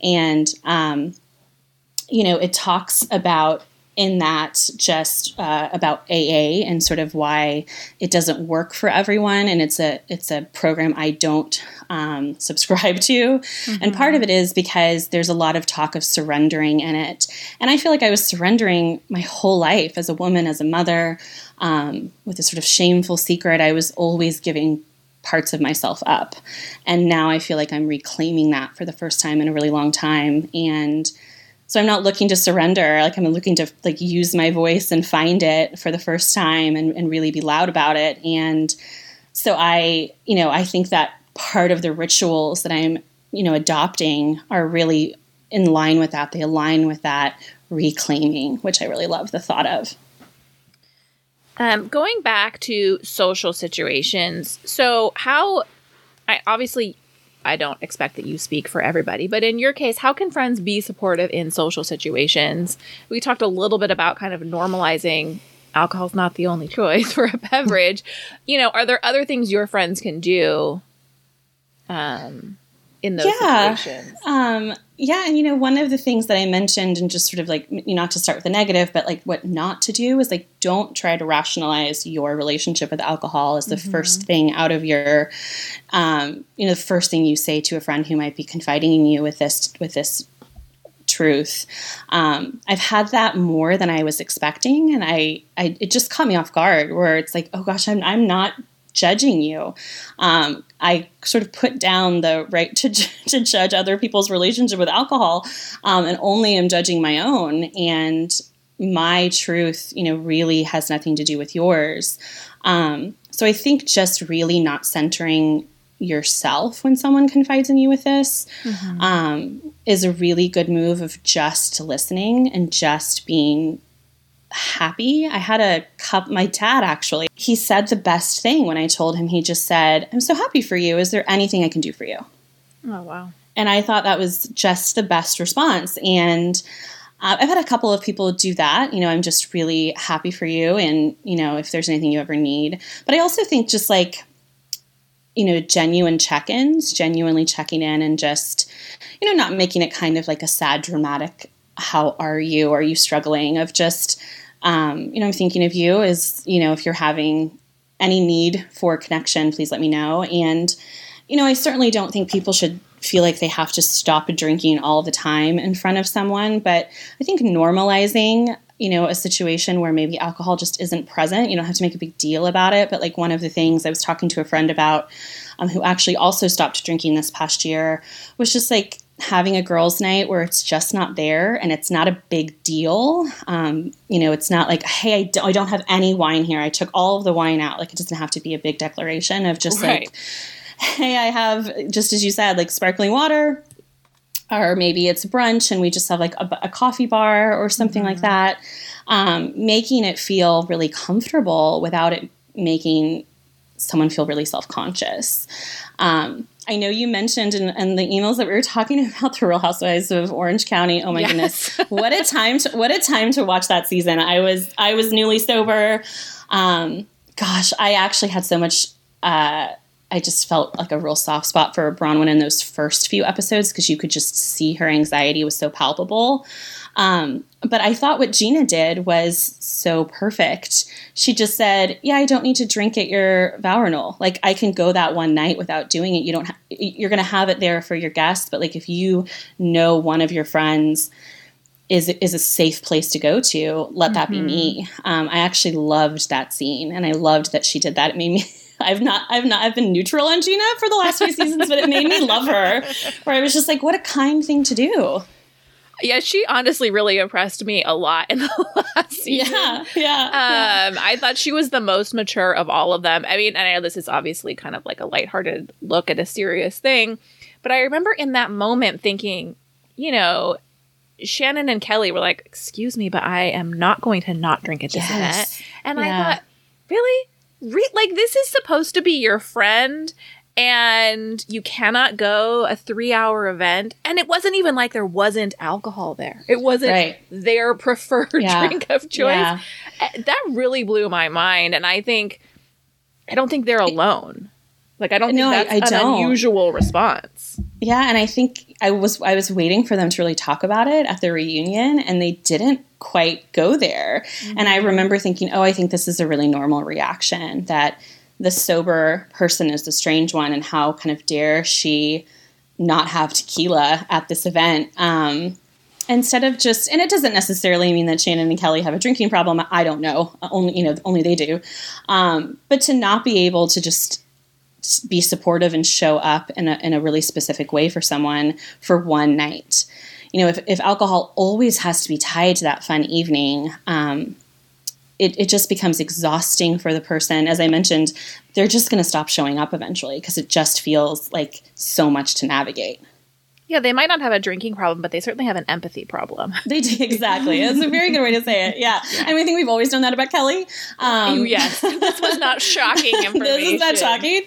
And, um, you know, it talks about in that just uh, about AA and sort of why it doesn't work for everyone, and it's a it's a program I don't um, subscribe to, mm-hmm. and part of it is because there's a lot of talk of surrendering in it, and I feel like I was surrendering my whole life as a woman, as a mother, um, with a sort of shameful secret. I was always giving parts of myself up, and now I feel like I'm reclaiming that for the first time in a really long time, and so I'm not looking to surrender. Like I'm looking to like use my voice and find it for the first time and, and really be loud about it. And so I, you know, I think that part of the rituals that I'm, you know, adopting are really in line with that. They align with that reclaiming, which I really love the thought of. Um, going back to social situations, so how I obviously I don't expect that you speak for everybody, but in your case, how can friends be supportive in social situations? We talked a little bit about kind of normalizing alcohol's not the only choice for a beverage. you know, are there other things your friends can do um, in those yeah. situations? Um, yeah, and you know, one of the things that I mentioned, and just sort of like, you know, not to start with the negative, but like what not to do is like, don't try to rationalize your relationship with alcohol as the mm-hmm. first thing out of your, um, you know, the first thing you say to a friend who might be confiding in you with this, with this truth. Um, I've had that more than I was expecting, and I, I, it just caught me off guard. Where it's like, oh gosh, I'm, I'm not judging you. Um, I sort of put down the right to, to judge other people's relationship with alcohol um, and only am judging my own. And my truth, you know, really has nothing to do with yours. Um, so I think just really not centering yourself when someone confides in you with this mm-hmm. um, is a really good move of just listening and just being happy. I had a cup, my dad actually, he said the best thing when I told him. He just said, I'm so happy for you. Is there anything I can do for you? Oh, wow. And I thought that was just the best response. And uh, I've had a couple of people do that. You know, I'm just really happy for you. And, you know, if there's anything you ever need. But I also think just like, you know, genuine check ins, genuinely checking in and just, you know, not making it kind of like a sad, dramatic, how are you? Are you struggling? Of just, um, you know, I'm thinking of you is, you know, if you're having any need for connection, please let me know. And, you know, I certainly don't think people should feel like they have to stop drinking all the time in front of someone, but I think normalizing you know, a situation where maybe alcohol just isn't present. You don't have to make a big deal about it. But like one of the things I was talking to a friend about um, who actually also stopped drinking this past year was just like having a girls' night where it's just not there and it's not a big deal. Um, you know, it's not like, hey, I don't, I don't have any wine here. I took all of the wine out. Like, it doesn't have to be a big declaration of just right. like, hey, I have, just as you said, like sparkling water. Or maybe it's brunch and we just have like a, a coffee bar or something mm-hmm. like that. Um, making it feel really comfortable without it making someone feel really self conscious. Um, I know you mentioned in, in, the emails that we were talking about the Real Housewives of Orange County. Oh my yes. goodness, what a time! To, what a time to watch that season. I was I was newly sober. Um, gosh, I actually had so much. Uh, I just felt like a real soft spot for Braunwyn in those first few episodes because you could just see her anxiety was so palpable. Um, but I thought what Gina did was so perfect. She just said, "Yeah, I don't need to drink at your vow renewal. Like I can go that one night without doing it. You don't. Ha- you're going to have it there for your guests, but like if you know one of your friends." Is, is a safe place to go to. Let that mm-hmm. be me. Um, I actually loved that scene, and I loved that she did that. It made me I've not I've not I've been neutral on Gina for the last few seasons, but it made me love her. Where I was just like, what a kind thing to do. Yeah, she honestly really impressed me a lot in the last season. Yeah, yeah. Um, I thought she was the most mature of all of them. I mean, and I know this is obviously kind of like a lighthearted look at a serious thing, but I remember in that moment thinking, you know, Shannon and Kelly were like, "Excuse me, but I am not going to not drink at this yes. event." And yeah. I thought, really? Re- like this is supposed to be your friend and you cannot go a three hour event. And it wasn't even like there wasn't alcohol there. It wasn't right. their preferred yeah. drink of choice. Yeah. That really blew my mind. And I think, I don't think they're alone. Like I don't no, think that's I, I an don't. unusual response. Yeah, and I think I was I was waiting for them to really talk about it at the reunion, and they didn't quite go there. Mm-hmm. And I mm-hmm. remember thinking, oh, I think this is a really normal reaction that the sober person is the strange one, and how kind of dare she not have tequila at this event. Um, instead of just and it doesn't necessarily mean that shannon and kelly have a drinking problem. I don't know. Only you know only they do. Um, but to not be able to just be supportive and show up in a, in a really specific way for someone for one night. You know if, if alcohol always has to be tied to that fun evening um, it, it just becomes exhausting for the person. As I mentioned, they're just going to stop showing up eventually because it just feels like so much to navigate. Yeah, they might not have a drinking problem, but they certainly have an empathy problem. They do exactly. That's a very good way to say it. Yeah, yeah. I mean, I think we've always done that about Kelly. Um, yes, this was not shocking information. this is not shocking,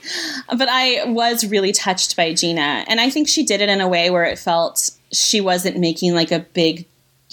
but I was really touched by Gina, and I think she did it in a way where it felt she wasn't making like a big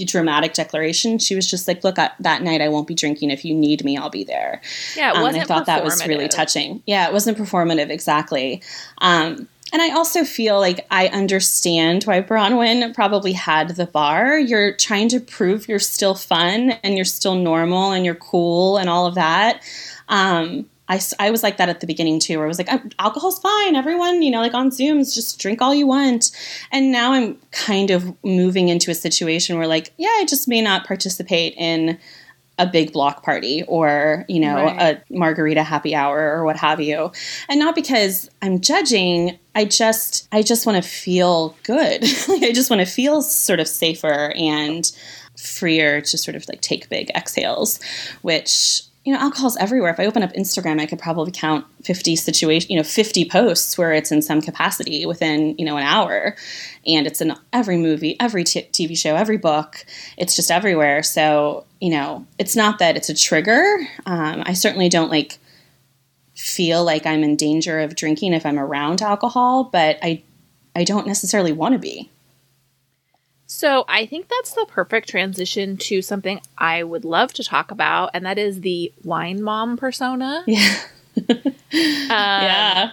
dramatic declaration. She was just like, "Look, I, that night I won't be drinking. If you need me, I'll be there." Yeah, it wasn't. Um, I thought that was really touching. Yeah, it wasn't performative exactly. Um, and I also feel like I understand why Braunwyn probably had the bar. You're trying to prove you're still fun and you're still normal and you're cool and all of that. Um, I, I was like that at the beginning too, where I was like, oh, alcohol's fine. Everyone, you know, like on Zooms, just drink all you want. And now I'm kind of moving into a situation where, like, yeah, I just may not participate in a big block party or, you know, right. a margarita happy hour or what have you. And not because I'm judging, I just I just want to feel good. I just want to feel sort of safer and freer to sort of like take big exhales, which you know, alcohol's everywhere. If I open up Instagram, I could probably count 50 situation, you know, 50 posts where it's in some capacity within, you know, an hour. And it's in every movie, every t- TV show, every book. It's just everywhere. So, you know, it's not that it's a trigger. Um, I certainly don't like feel like I'm in danger of drinking if I'm around alcohol, but I I don't necessarily want to be. So I think that's the perfect transition to something I would love to talk about, and that is the wine mom persona. Yeah. um, yeah.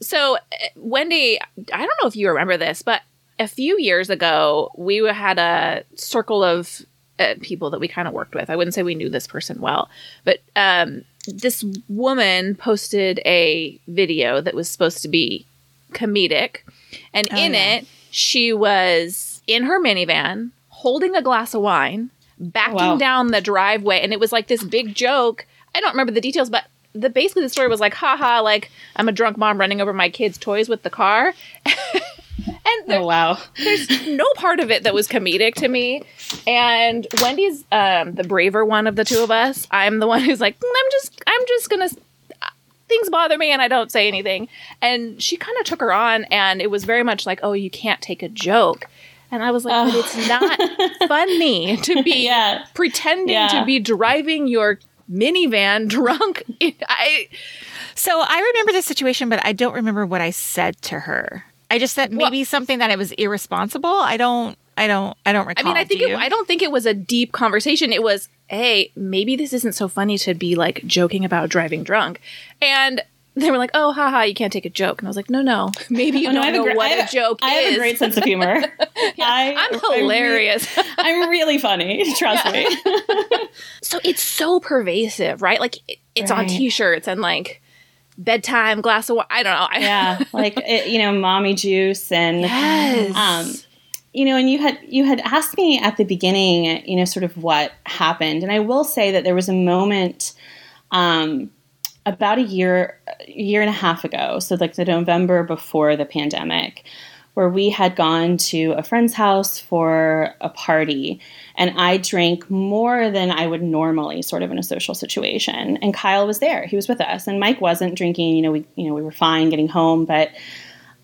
So, uh, Wendy, I don't know if you remember this, but a few years ago, we had a circle of uh, people that we kind of worked with. I wouldn't say we knew this person well, but um, this woman posted a video that was supposed to be comedic. And oh, in yeah. it, she was in her minivan holding a glass of wine, backing wow. down the driveway. And it was like this big joke. I don't remember the details, but the basically the story was like, haha, like I'm a drunk mom running over my kids' toys with the car. and there, oh wow, there's no part of it that was comedic to me. And Wendy's um, the braver one of the two of us. I'm the one who's like, I'm just, I'm just gonna. Things bother me, and I don't say anything. And she kind of took her on, and it was very much like, "Oh, you can't take a joke." And I was like, oh. but it's oh. not funny to be yeah. pretending yeah. to be driving your minivan drunk. I so I remember the situation, but I don't remember what I said to her. I just said maybe well, something that it was irresponsible. I don't. I don't. I don't recall. I mean, I think. It, I don't think it was a deep conversation. It was, hey, maybe this isn't so funny to be like joking about driving drunk, and they were like, "Oh, haha, you can't take a joke," and I was like, "No, no, maybe you oh, don't no, know what a joke I is." I have a great sense of humor. yeah, I, am hilarious. I'm, really funny. Trust me. so it's so pervasive, right? Like it, it's right. on T-shirts and like bedtime glass of wine. I don't know. yeah, like it, you know, mommy juice and yes. um, you know, and you had you had asked me at the beginning, you know, sort of what happened, and I will say that there was a moment. Um, about a year year and a half ago, so like the November before the pandemic, where we had gone to a friend's house for a party and I drank more than I would normally sort of in a social situation. And Kyle was there. He was with us and Mike wasn't drinking, you know, we you know, we were fine getting home, but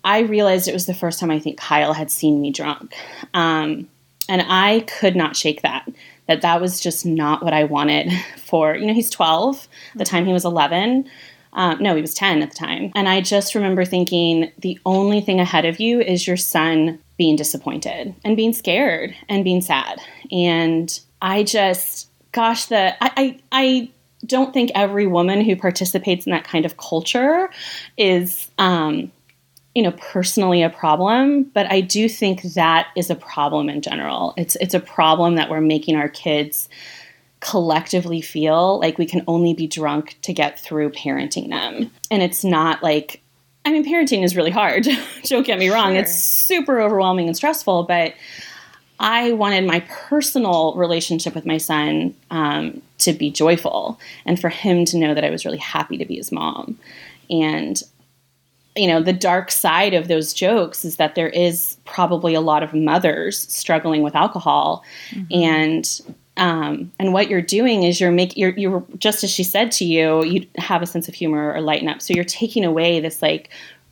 I realized it was the first time I think Kyle had seen me drunk. Um, and I could not shake that that that was just not what I wanted for, you know, he's 12, the time he was 11. Um, no, he was 10 at the time. And I just remember thinking the only thing ahead of you is your son being disappointed and being scared and being sad. And I just, gosh, the, I, I, I don't think every woman who participates in that kind of culture is um, you know personally a problem but i do think that is a problem in general it's it's a problem that we're making our kids collectively feel like we can only be drunk to get through parenting them and it's not like i mean parenting is really hard don't get me wrong sure. it's super overwhelming and stressful but I wanted my personal relationship with my son um, to be joyful and for him to know that I was really happy to be his mom. And you know, the dark side of those jokes is that there is probably a lot of mothers struggling with alcohol, mm-hmm. and um, and what you're doing is you're making you're you're just as she said to you, you have a sense of humor or lighten up. So you're taking away this like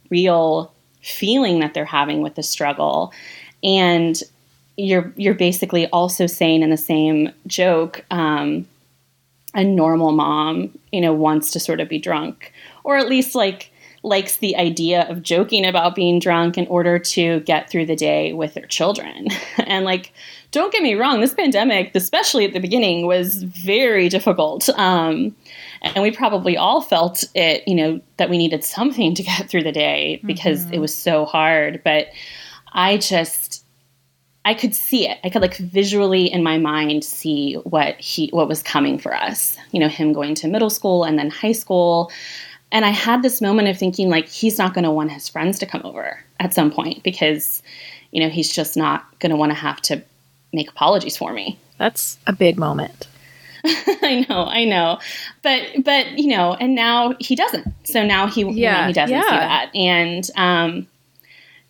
real feeling that they're having with the struggle, and you're you're basically also saying in the same joke. Um, a normal mom, you know, wants to sort of be drunk, or at least like likes the idea of joking about being drunk in order to get through the day with their children. and like, don't get me wrong, this pandemic, especially at the beginning, was very difficult. Um, and we probably all felt it, you know, that we needed something to get through the day because mm-hmm. it was so hard. But I just, I could see it. I could like visually in my mind see what he what was coming for us. You know, him going to middle school and then high school. And I had this moment of thinking, like, he's not going to want his friends to come over at some point because, you know, he's just not going to want to have to make apologies for me. That's a big moment. I know, I know, but but you know, and now he doesn't. So now he yeah, you know, he doesn't yeah. see that, and um,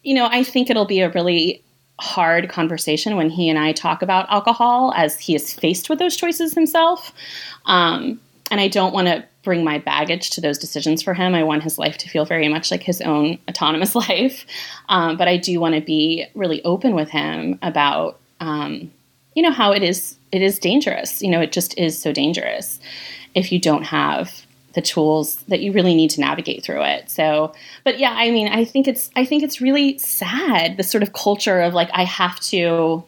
you know, I think it'll be a really hard conversation when he and I talk about alcohol as he is faced with those choices himself. Um, and I don't want to bring my baggage to those decisions for him. I want his life to feel very much like his own autonomous life. Um, but I do want to be really open with him about, um, you know, how it is. It is dangerous. You know, it just is so dangerous if you don't have the tools that you really need to navigate through it. So, but yeah, I mean, I think it's I think it's really sad the sort of culture of like I have to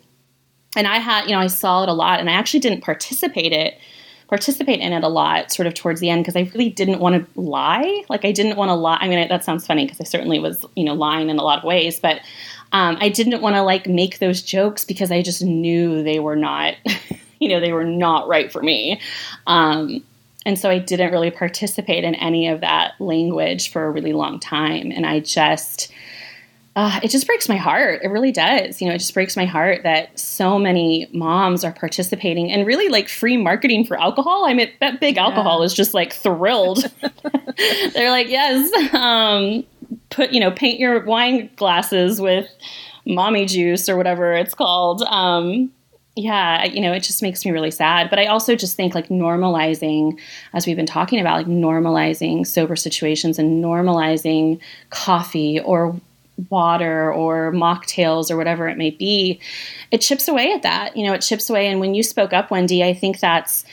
and I had, you know, I saw it a lot and I actually didn't participate it participate in it a lot sort of towards the end because I really didn't want to lie. Like I didn't want to lie. I mean, that sounds funny because I certainly was, you know, lying in a lot of ways, but um, I didn't want to like make those jokes because I just knew they were not, you know, they were not right for me. Um, and so I didn't really participate in any of that language for a really long time. And I just, uh, it just breaks my heart. It really does. You know, it just breaks my heart that so many moms are participating and really like free marketing for alcohol. I mean, that big yeah. alcohol is just like thrilled. They're like, yes, um, put, you know, paint your wine glasses with mommy juice or whatever it's called. Um, yeah, you know, it just makes me really sad. But I also just think like normalizing, as we've been talking about, like normalizing sober situations and normalizing coffee or water or mocktails or whatever it may be, it chips away at that. You know, it chips away. And when you spoke up, Wendy, I think that's,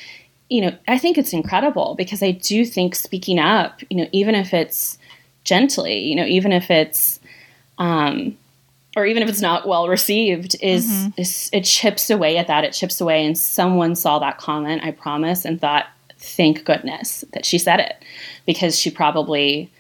you know, I think it's incredible because I do think speaking up, you know, even if it's gently, you know, even if it's, um, or even if it's not well received, is, mm-hmm. is it chips away at that. It chips away, and someone saw that comment, I promise, and thought, "Thank goodness that she said it," because she probably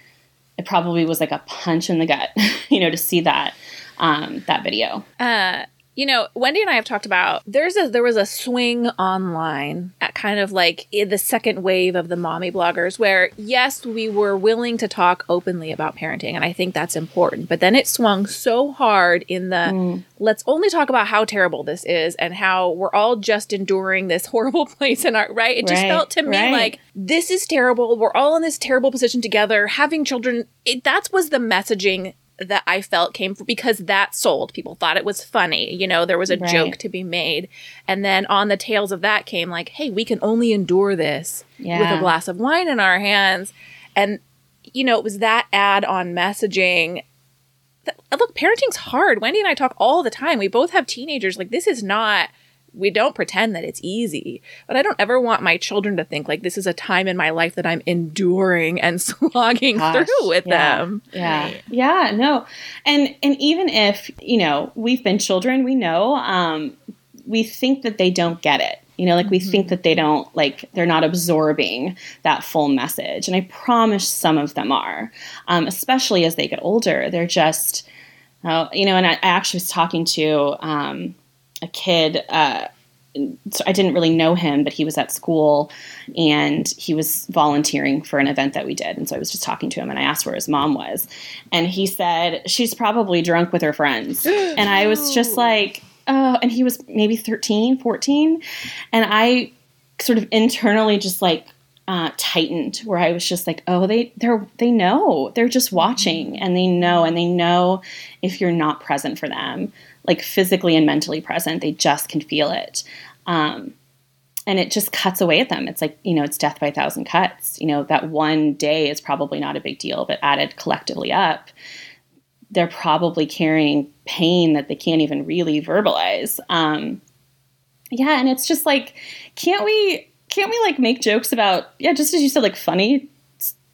it probably was like a punch in the gut, you know, to see that um, that video. Uh, you know, Wendy and I have talked about there's a there was a swing online at kind of like the second wave of the mommy bloggers where yes, we were willing to talk openly about parenting and I think that's important. But then it swung so hard in the mm. let's only talk about how terrible this is and how we're all just enduring this horrible place in our right. It just right, felt to me right. like this is terrible. We're all in this terrible position together. Having children, it, that was the messaging that I felt came from because that sold. People thought it was funny. You know, there was a right. joke to be made. And then on the tails of that came like, hey, we can only endure this yeah. with a glass of wine in our hands. And, you know, it was that add on messaging. That, look, parenting's hard. Wendy and I talk all the time. We both have teenagers. Like, this is not we don't pretend that it's easy but i don't ever want my children to think like this is a time in my life that i'm enduring and slogging Gosh, through with yeah, them. Yeah. Right. yeah no. And and even if you know we've been children we know um we think that they don't get it. You know like we mm-hmm. think that they don't like they're not absorbing that full message and i promise some of them are. Um, especially as they get older they're just uh, you know and I, I actually was talking to um, a kid. Uh, so I didn't really know him, but he was at school and he was volunteering for an event that we did. And so I was just talking to him and I asked where his mom was. And he said, She's probably drunk with her friends. and I was just like, Oh, and he was maybe 13, 14. And I sort of internally just like uh, tightened where I was just like, oh, they they're they know they're just watching and they know and they know if you're not present for them like physically and mentally present. They just can feel it. Um, and it just cuts away at them. It's like, you know, it's death by a thousand cuts. You know, that one day is probably not a big deal, but added collectively up, they're probably carrying pain that they can't even really verbalize. Um, yeah, and it's just like, can't we, can't we like make jokes about, yeah, just as you said, like funny.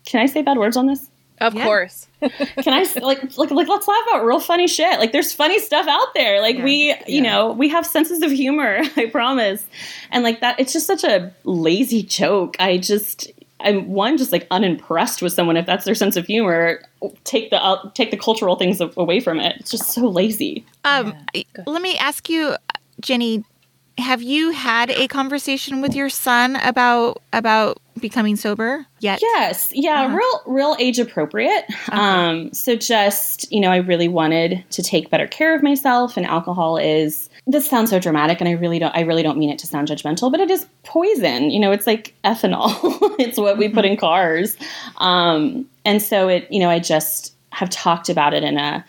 Can I say bad words on this? Of yeah. course. Can I like like like let's laugh about real funny shit. Like there's funny stuff out there. Like yeah. we, you yeah. know, we have senses of humor, I promise. And like that it's just such a lazy joke. I just I'm one just like unimpressed with someone if that's their sense of humor. Take the uh, take the cultural things away from it. It's just so lazy. Um, let me ask you, Jenny. Have you had a conversation with your son about about becoming sober yet? Yes. Yeah, uh-huh. real real age appropriate. Um so just, you know, I really wanted to take better care of myself and alcohol is this sounds so dramatic and I really don't I really don't mean it to sound judgmental, but it is poison. You know, it's like ethanol. it's what we put in cars. Um and so it, you know, I just have talked about it in a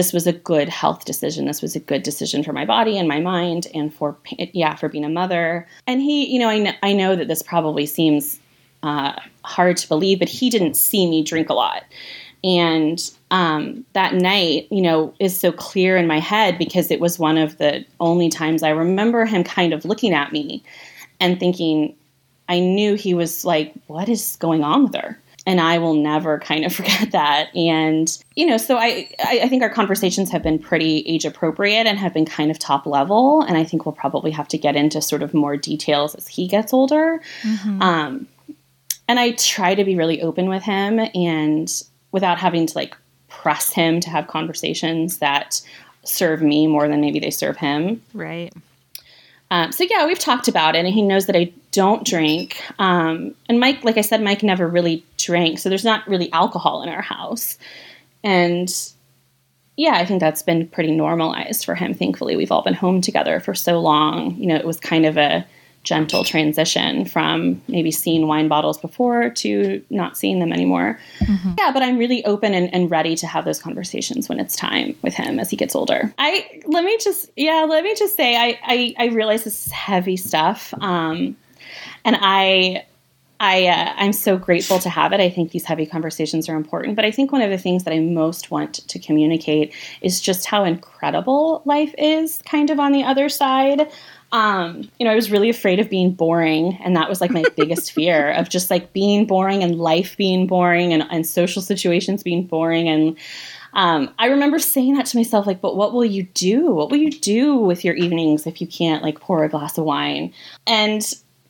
this was a good health decision. This was a good decision for my body and my mind and for, yeah, for being a mother. And he, you know, I, kn- I know that this probably seems uh, hard to believe, but he didn't see me drink a lot. And um, that night, you know, is so clear in my head because it was one of the only times I remember him kind of looking at me and thinking, I knew he was like, what is going on with her? And I will never kind of forget that. And you know, so I I think our conversations have been pretty age appropriate and have been kind of top level. And I think we'll probably have to get into sort of more details as he gets older. Mm-hmm. Um, and I try to be really open with him and without having to like press him to have conversations that serve me more than maybe they serve him. Right. Um, so yeah, we've talked about it, and he knows that I don't drink. Um, and Mike, like I said, Mike never really drank, so there's not really alcohol in our house. And yeah, I think that's been pretty normalized for him. Thankfully, we've all been home together for so long. You know, it was kind of a gentle transition from maybe seeing wine bottles before to not seeing them anymore. Mm-hmm. Yeah, but I'm really open and, and, ready to have those conversations when it's time with him as he gets older. I let me just yeah, let me just say I I, I realize this is heavy stuff. Um, and I I uh, I'm so grateful to have it. I think these heavy conversations are important, but I think one of the things that I most want to communicate is just how incredible life is kind of on the other side um, you know, I was really afraid of being boring. And that was like my biggest fear of just like being boring and life being boring and, and social situations being boring. And um, I remember saying that to myself, like, but what will you do? What will you do with your evenings if you can't like pour a glass of wine? And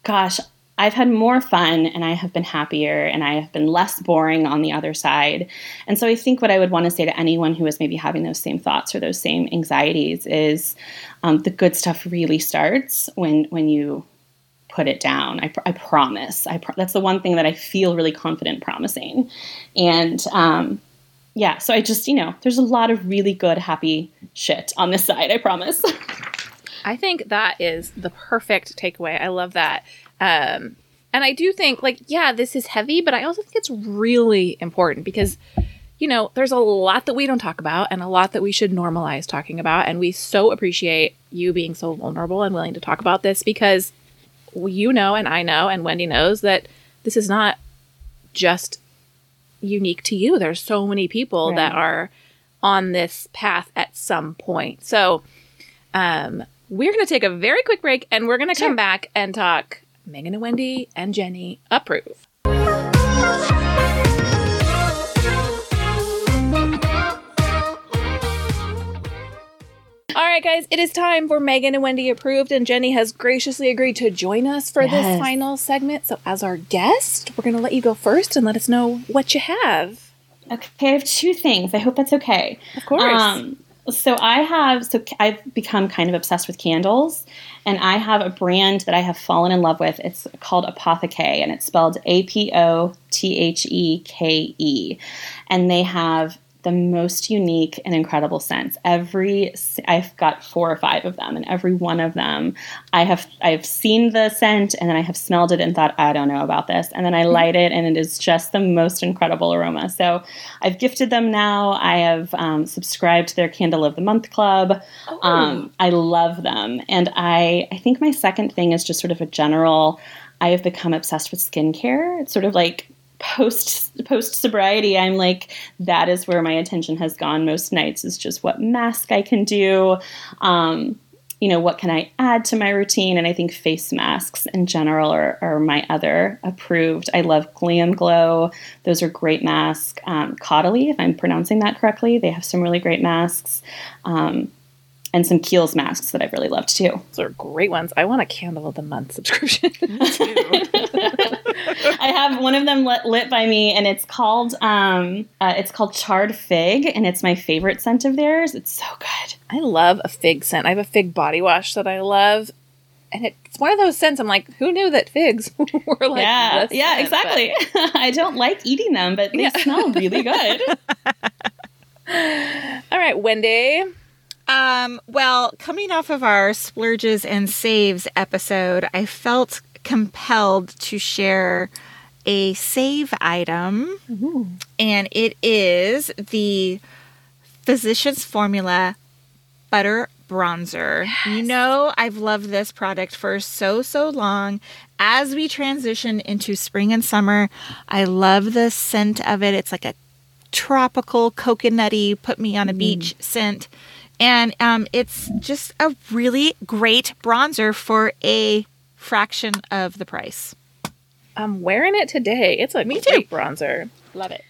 gosh, I've had more fun and I have been happier and I have been less boring on the other side. And so I think what I would want to say to anyone who is maybe having those same thoughts or those same anxieties is um, the good stuff really starts when when you put it down. I, pr- I promise. I pr- that's the one thing that I feel really confident promising. And um, yeah, so I just you know there's a lot of really good happy shit on this side. I promise. I think that is the perfect takeaway. I love that. Um, and I do think, like, yeah, this is heavy, but I also think it's really important because, you know, there's a lot that we don't talk about and a lot that we should normalize talking about. And we so appreciate you being so vulnerable and willing to talk about this because you know, and I know, and Wendy knows that this is not just unique to you. There's so many people right. that are on this path at some point. So, um, we're going to take a very quick break and we're going to come back and talk Megan and Wendy and Jenny approve. All right, guys, it is time for Megan and Wendy approved, and Jenny has graciously agreed to join us for yes. this final segment. So, as our guest, we're going to let you go first and let us know what you have. Okay, I have two things. I hope that's okay. Of course. Um, so I have so I've become kind of obsessed with candles, and I have a brand that I have fallen in love with. It's called Apotheke, and it's spelled A P O T H E K E, and they have the most unique and incredible scents. Every I've got four or five of them, and every one of them, I have I've seen the scent, and then I have smelled it and thought I don't know about this, and then I light it, and it is just the most incredible aroma. So I've gifted them now. I have um, subscribed to their Candle of the Month club. Oh. Um, I love them, and I I think my second thing is just sort of a general. I have become obsessed with skincare. It's sort of like post post sobriety i'm like that is where my attention has gone most nights is just what mask i can do um, you know what can i add to my routine and i think face masks in general are, are my other approved i love GlamGlow those are great masks um, Caudalie, if i'm pronouncing that correctly they have some really great masks um, and some Kiehl's masks that I've really loved too. Those are great ones. I want a candle of the month subscription. I have one of them lit, lit by me, and it's called um, uh, it's called Charred Fig, and it's my favorite scent of theirs. It's so good. I love a fig scent. I have a fig body wash that I love, and it's one of those scents. I'm like, who knew that figs were like? Yeah, yeah, scent, exactly. I don't like eating them, but they yeah. smell really good. All right, Wendy. Um, well, coming off of our splurges and saves episode, I felt compelled to share a save item, Ooh. and it is the Physicians Formula Butter Bronzer. Yes. You know, I've loved this product for so, so long. As we transition into spring and summer, I love the scent of it. It's like a tropical, coconutty, put me on a mm. beach scent. And um, it's just a really great bronzer for a fraction of the price. I'm wearing it today. It's a Me great too. bronzer. Love it.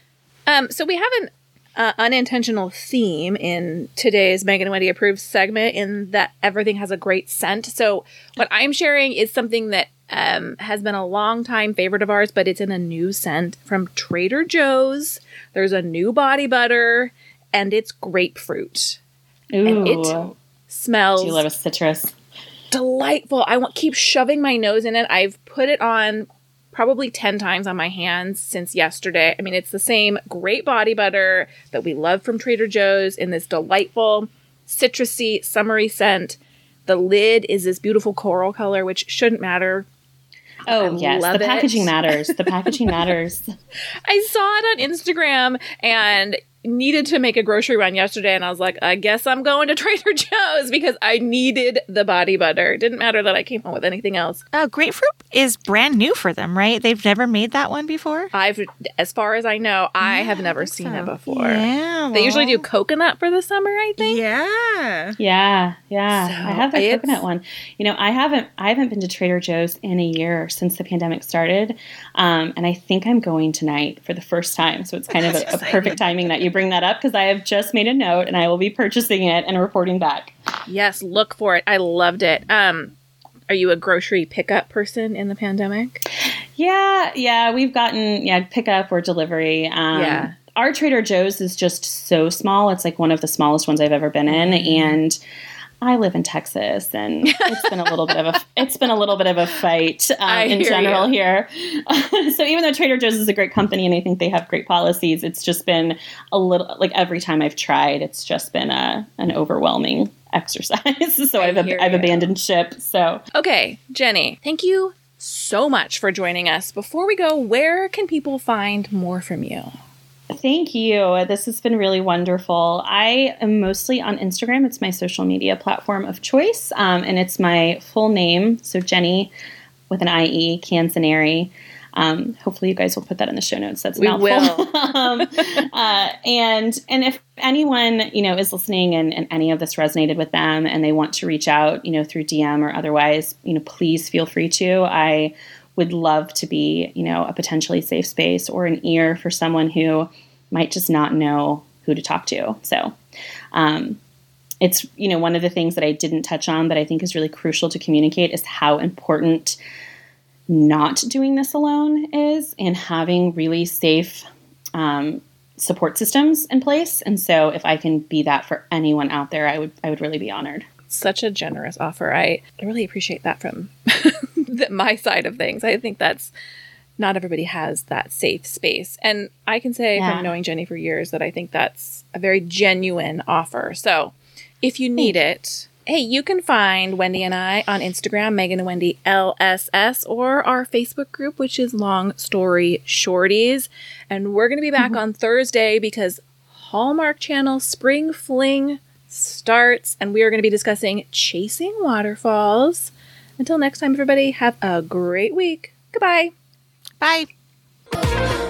Um, so we have an uh, unintentional theme in today's Megan and Wendy approved segment in that everything has a great scent. So what I'm sharing is something that um, has been a long time favorite of ours, but it's in a new scent from Trader Joe's. There's a new body butter, and it's grapefruit. Ooh. And it smells. Do you love a citrus? Delightful. I want keep shoving my nose in it. I've put it on probably 10 times on my hands since yesterday. I mean, it's the same great body butter that we love from Trader Joe's in this delightful, citrusy, summery scent. The lid is this beautiful coral color, which shouldn't matter. Oh, I yes. The packaging matters. The packaging matters. I saw it on Instagram and needed to make a grocery run yesterday and I was like, I guess I'm going to Trader Joe's because I needed the body butter. It didn't matter that I came home with anything else. Oh, grapefruit is brand new for them, right? They've never made that one before? I've as far as I know, I yeah, have never seen so. it before. Yeah. Well. They usually do coconut for the summer, I think. Yeah. Yeah. Yeah. So I have the coconut one. You know, I haven't I haven't been to Trader Joe's in a year since the pandemic started. Um, and I think I'm going tonight for the first time. So it's kind of a, a perfect timing that you bring that up because I have just made a note and I will be purchasing it and reporting back. Yes, look for it. I loved it. Um, are you a grocery pickup person in the pandemic? Yeah, yeah, we've gotten yeah pickup or delivery. Um, yeah, our Trader Joe's is just so small. It's like one of the smallest ones I've ever been in, mm-hmm. and I live in Texas, and it's been a little bit of a it's been a little bit of a fight um, in general you. here. so even though Trader Joe's is a great company and I think they have great policies, it's just been a little like every time I've tried, it's just been a an overwhelming exercise. so I I've I've abandoned ship. So okay, Jenny, thank you so much for joining us. Before we go, where can people find more from you? Thank you. This has been really wonderful. I am mostly on Instagram. It's my social media platform of choice, um, and it's my full name. So Jenny with an IE, Canzaneri. Um, hopefully, you guys will put that in the show notes. That's we mouthful. will. um, uh, and and if anyone you know is listening and, and any of this resonated with them and they want to reach out, you know, through DM or otherwise, you know, please feel free to. I would love to be, you know, a potentially safe space or an ear for someone who might just not know who to talk to. So, um, it's you know one of the things that I didn't touch on that I think is really crucial to communicate is how important not doing this alone is and having really safe um, support systems in place. And so, if I can be that for anyone out there, I would I would really be honored. Such a generous offer. I really appreciate that from my side of things. I think that's not everybody has that safe space. And I can say yeah. from knowing Jenny for years that I think that's a very genuine offer. So if you need it, hey, you can find Wendy and I on Instagram, Megan and Wendy LSS, or our Facebook group, which is Long Story Shorties. And we're going to be back mm-hmm. on Thursday because Hallmark Channel Spring Fling starts, and we are going to be discussing Chasing Waterfalls. Until next time, everybody, have a great week. Goodbye. Bye.